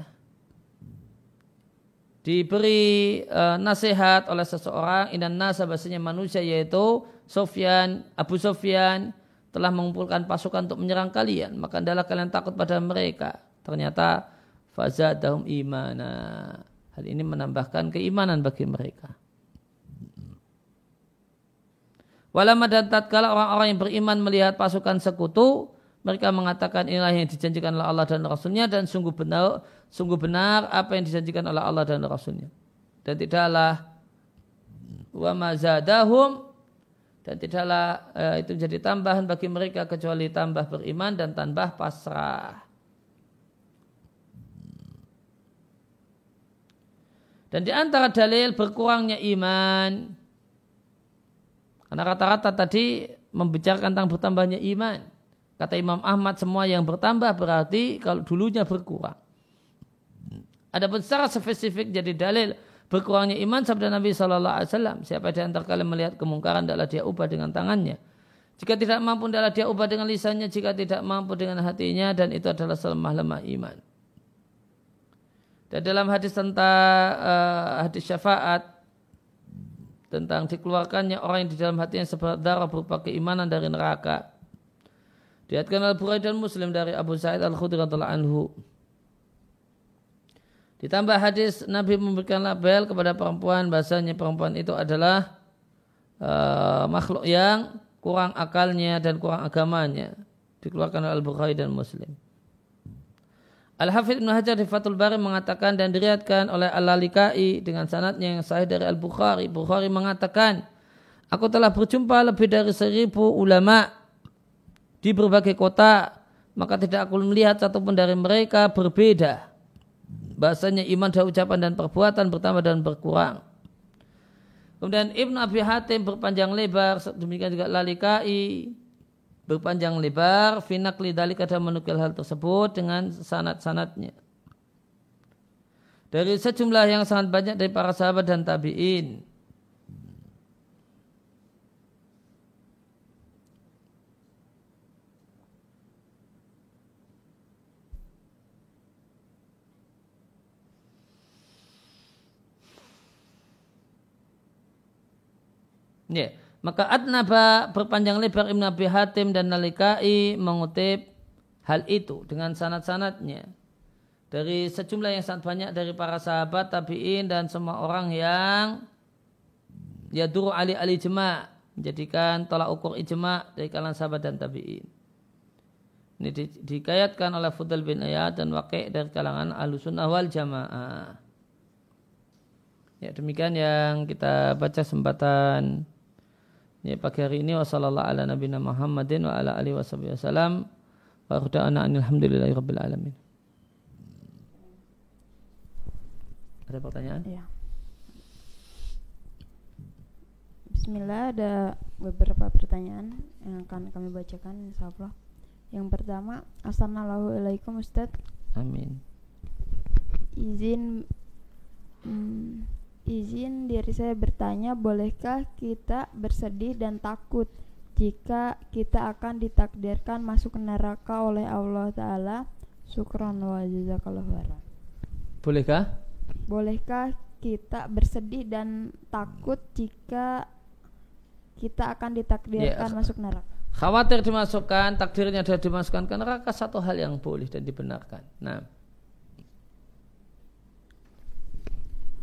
diberi uh, nasihat oleh seseorang inan nasa bahasanya manusia yaitu Sofyan Abu Sofyan telah mengumpulkan pasukan untuk menyerang kalian. Maka adalah kalian takut pada mereka. Ternyata fazadahum imana Hal ini menambahkan keimanan bagi mereka. Walama dan tatkala orang-orang yang beriman melihat pasukan sekutu, mereka mengatakan inilah yang dijanjikan oleh Allah dan Rasulnya dan sungguh benar, sungguh benar apa yang dijanjikan oleh Allah dan Rasulnya. Dan tidaklah wa mazadahum dan tidaklah eh, itu jadi tambahan bagi mereka kecuali tambah beriman dan tambah pasrah. Dan di antara dalil berkurangnya iman, karena rata-rata tadi membicarakan tentang bertambahnya iman. Kata Imam Ahmad semua yang bertambah berarti kalau dulunya berkurang. Adapun secara spesifik jadi dalil berkurangnya iman sabda Nabi Shallallahu Alaihi Wasallam. Siapa di antara kalian melihat kemungkaran adalah dia ubah dengan tangannya. Jika tidak mampu adalah dia ubah dengan lisannya. Jika tidak mampu dengan hatinya dan itu adalah selemah-lemah iman. Dan dalam hadis tentang uh, hadis syafaat tentang dikeluarkannya orang yang di dalam hatinya seberat darah berupa keimanan dari neraka. Diatkan Al-Bukhari dan Muslim dari Abu Sa'id Al-Khudri anhu. Ditambah hadis Nabi memberikan label kepada perempuan bahasanya perempuan itu adalah uh, makhluk yang kurang akalnya dan kurang agamanya. Dikeluarkan oleh Al-Bukhari dan Muslim. Al-Hafidh Ibn Hajar di Fathul Bari mengatakan dan diriatkan oleh Al-Lalikai dengan sanatnya yang sahih dari Al-Bukhari. Bukhari mengatakan, Aku telah berjumpa lebih dari seribu ulama di berbagai kota, maka tidak aku melihat satupun dari mereka berbeda. Bahasanya iman dan ucapan dan perbuatan bertambah dan berkurang. Kemudian Ibn Abi Hatim berpanjang lebar, demikian juga Lalikai berpanjang lebar finak lidali kadang menukil hal tersebut dengan sanat-sanatnya dari sejumlah yang sangat banyak dari para sahabat dan tabi'in Yeah. Maka Adnaba berpanjang lebar Ibn Abi Hatim dan Nalikai mengutip hal itu dengan sanat-sanatnya. Dari sejumlah yang sangat banyak dari para sahabat, tabi'in dan semua orang yang ya duru ali ali jema menjadikan tolak ukur ijma dari kalangan sahabat dan tabi'in. Ini di, dikayatkan oleh Fudal bin Ayat dan Waqi' dari kalangan Ahlussunnah wal Jamaah. Ya demikian yang kita baca sempatan ya, pagi hari ini wasallallahu ala nabiyina Muhammadin wa ala alihi wasallam wa khuda'ana alhamdulillahi rabbil alamin. Ada pertanyaan? Ya. Bismillah ada beberapa pertanyaan yang akan kami bacakan insyaallah. Yang pertama, Assalamualaikum Ustaz. Amin. Izin hmm, izin diri saya bertanya, bolehkah kita bersedih dan takut jika kita akan ditakdirkan masuk neraka oleh Allah Ta'ala? Syukran wa jazakallahu khairan. Bolehkah? Bolehkah kita bersedih dan takut jika kita akan ditakdirkan ya, masuk neraka. Khawatir dimasukkan, takdirnya sudah dimasukkan ke neraka satu hal yang boleh dan dibenarkan. Nah.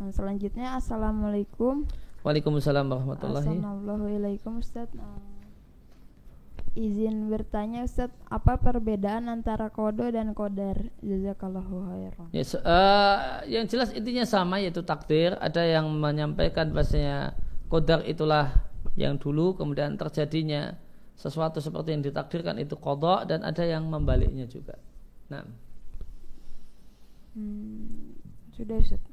Dan selanjutnya Assalamualaikum Waalaikumsalam warahmatullahi Assalamualaikum Ustaz nah, Izin bertanya Ustaz Apa perbedaan antara kodo dan kodar Jazakallahu khairan ya, uh, Yang jelas intinya sama yaitu takdir Ada yang menyampaikan bahasanya Kodar itulah yang dulu kemudian terjadinya sesuatu seperti yang ditakdirkan itu kodok dan ada yang membaliknya juga. Nah. Hmm, sudah Ustaz.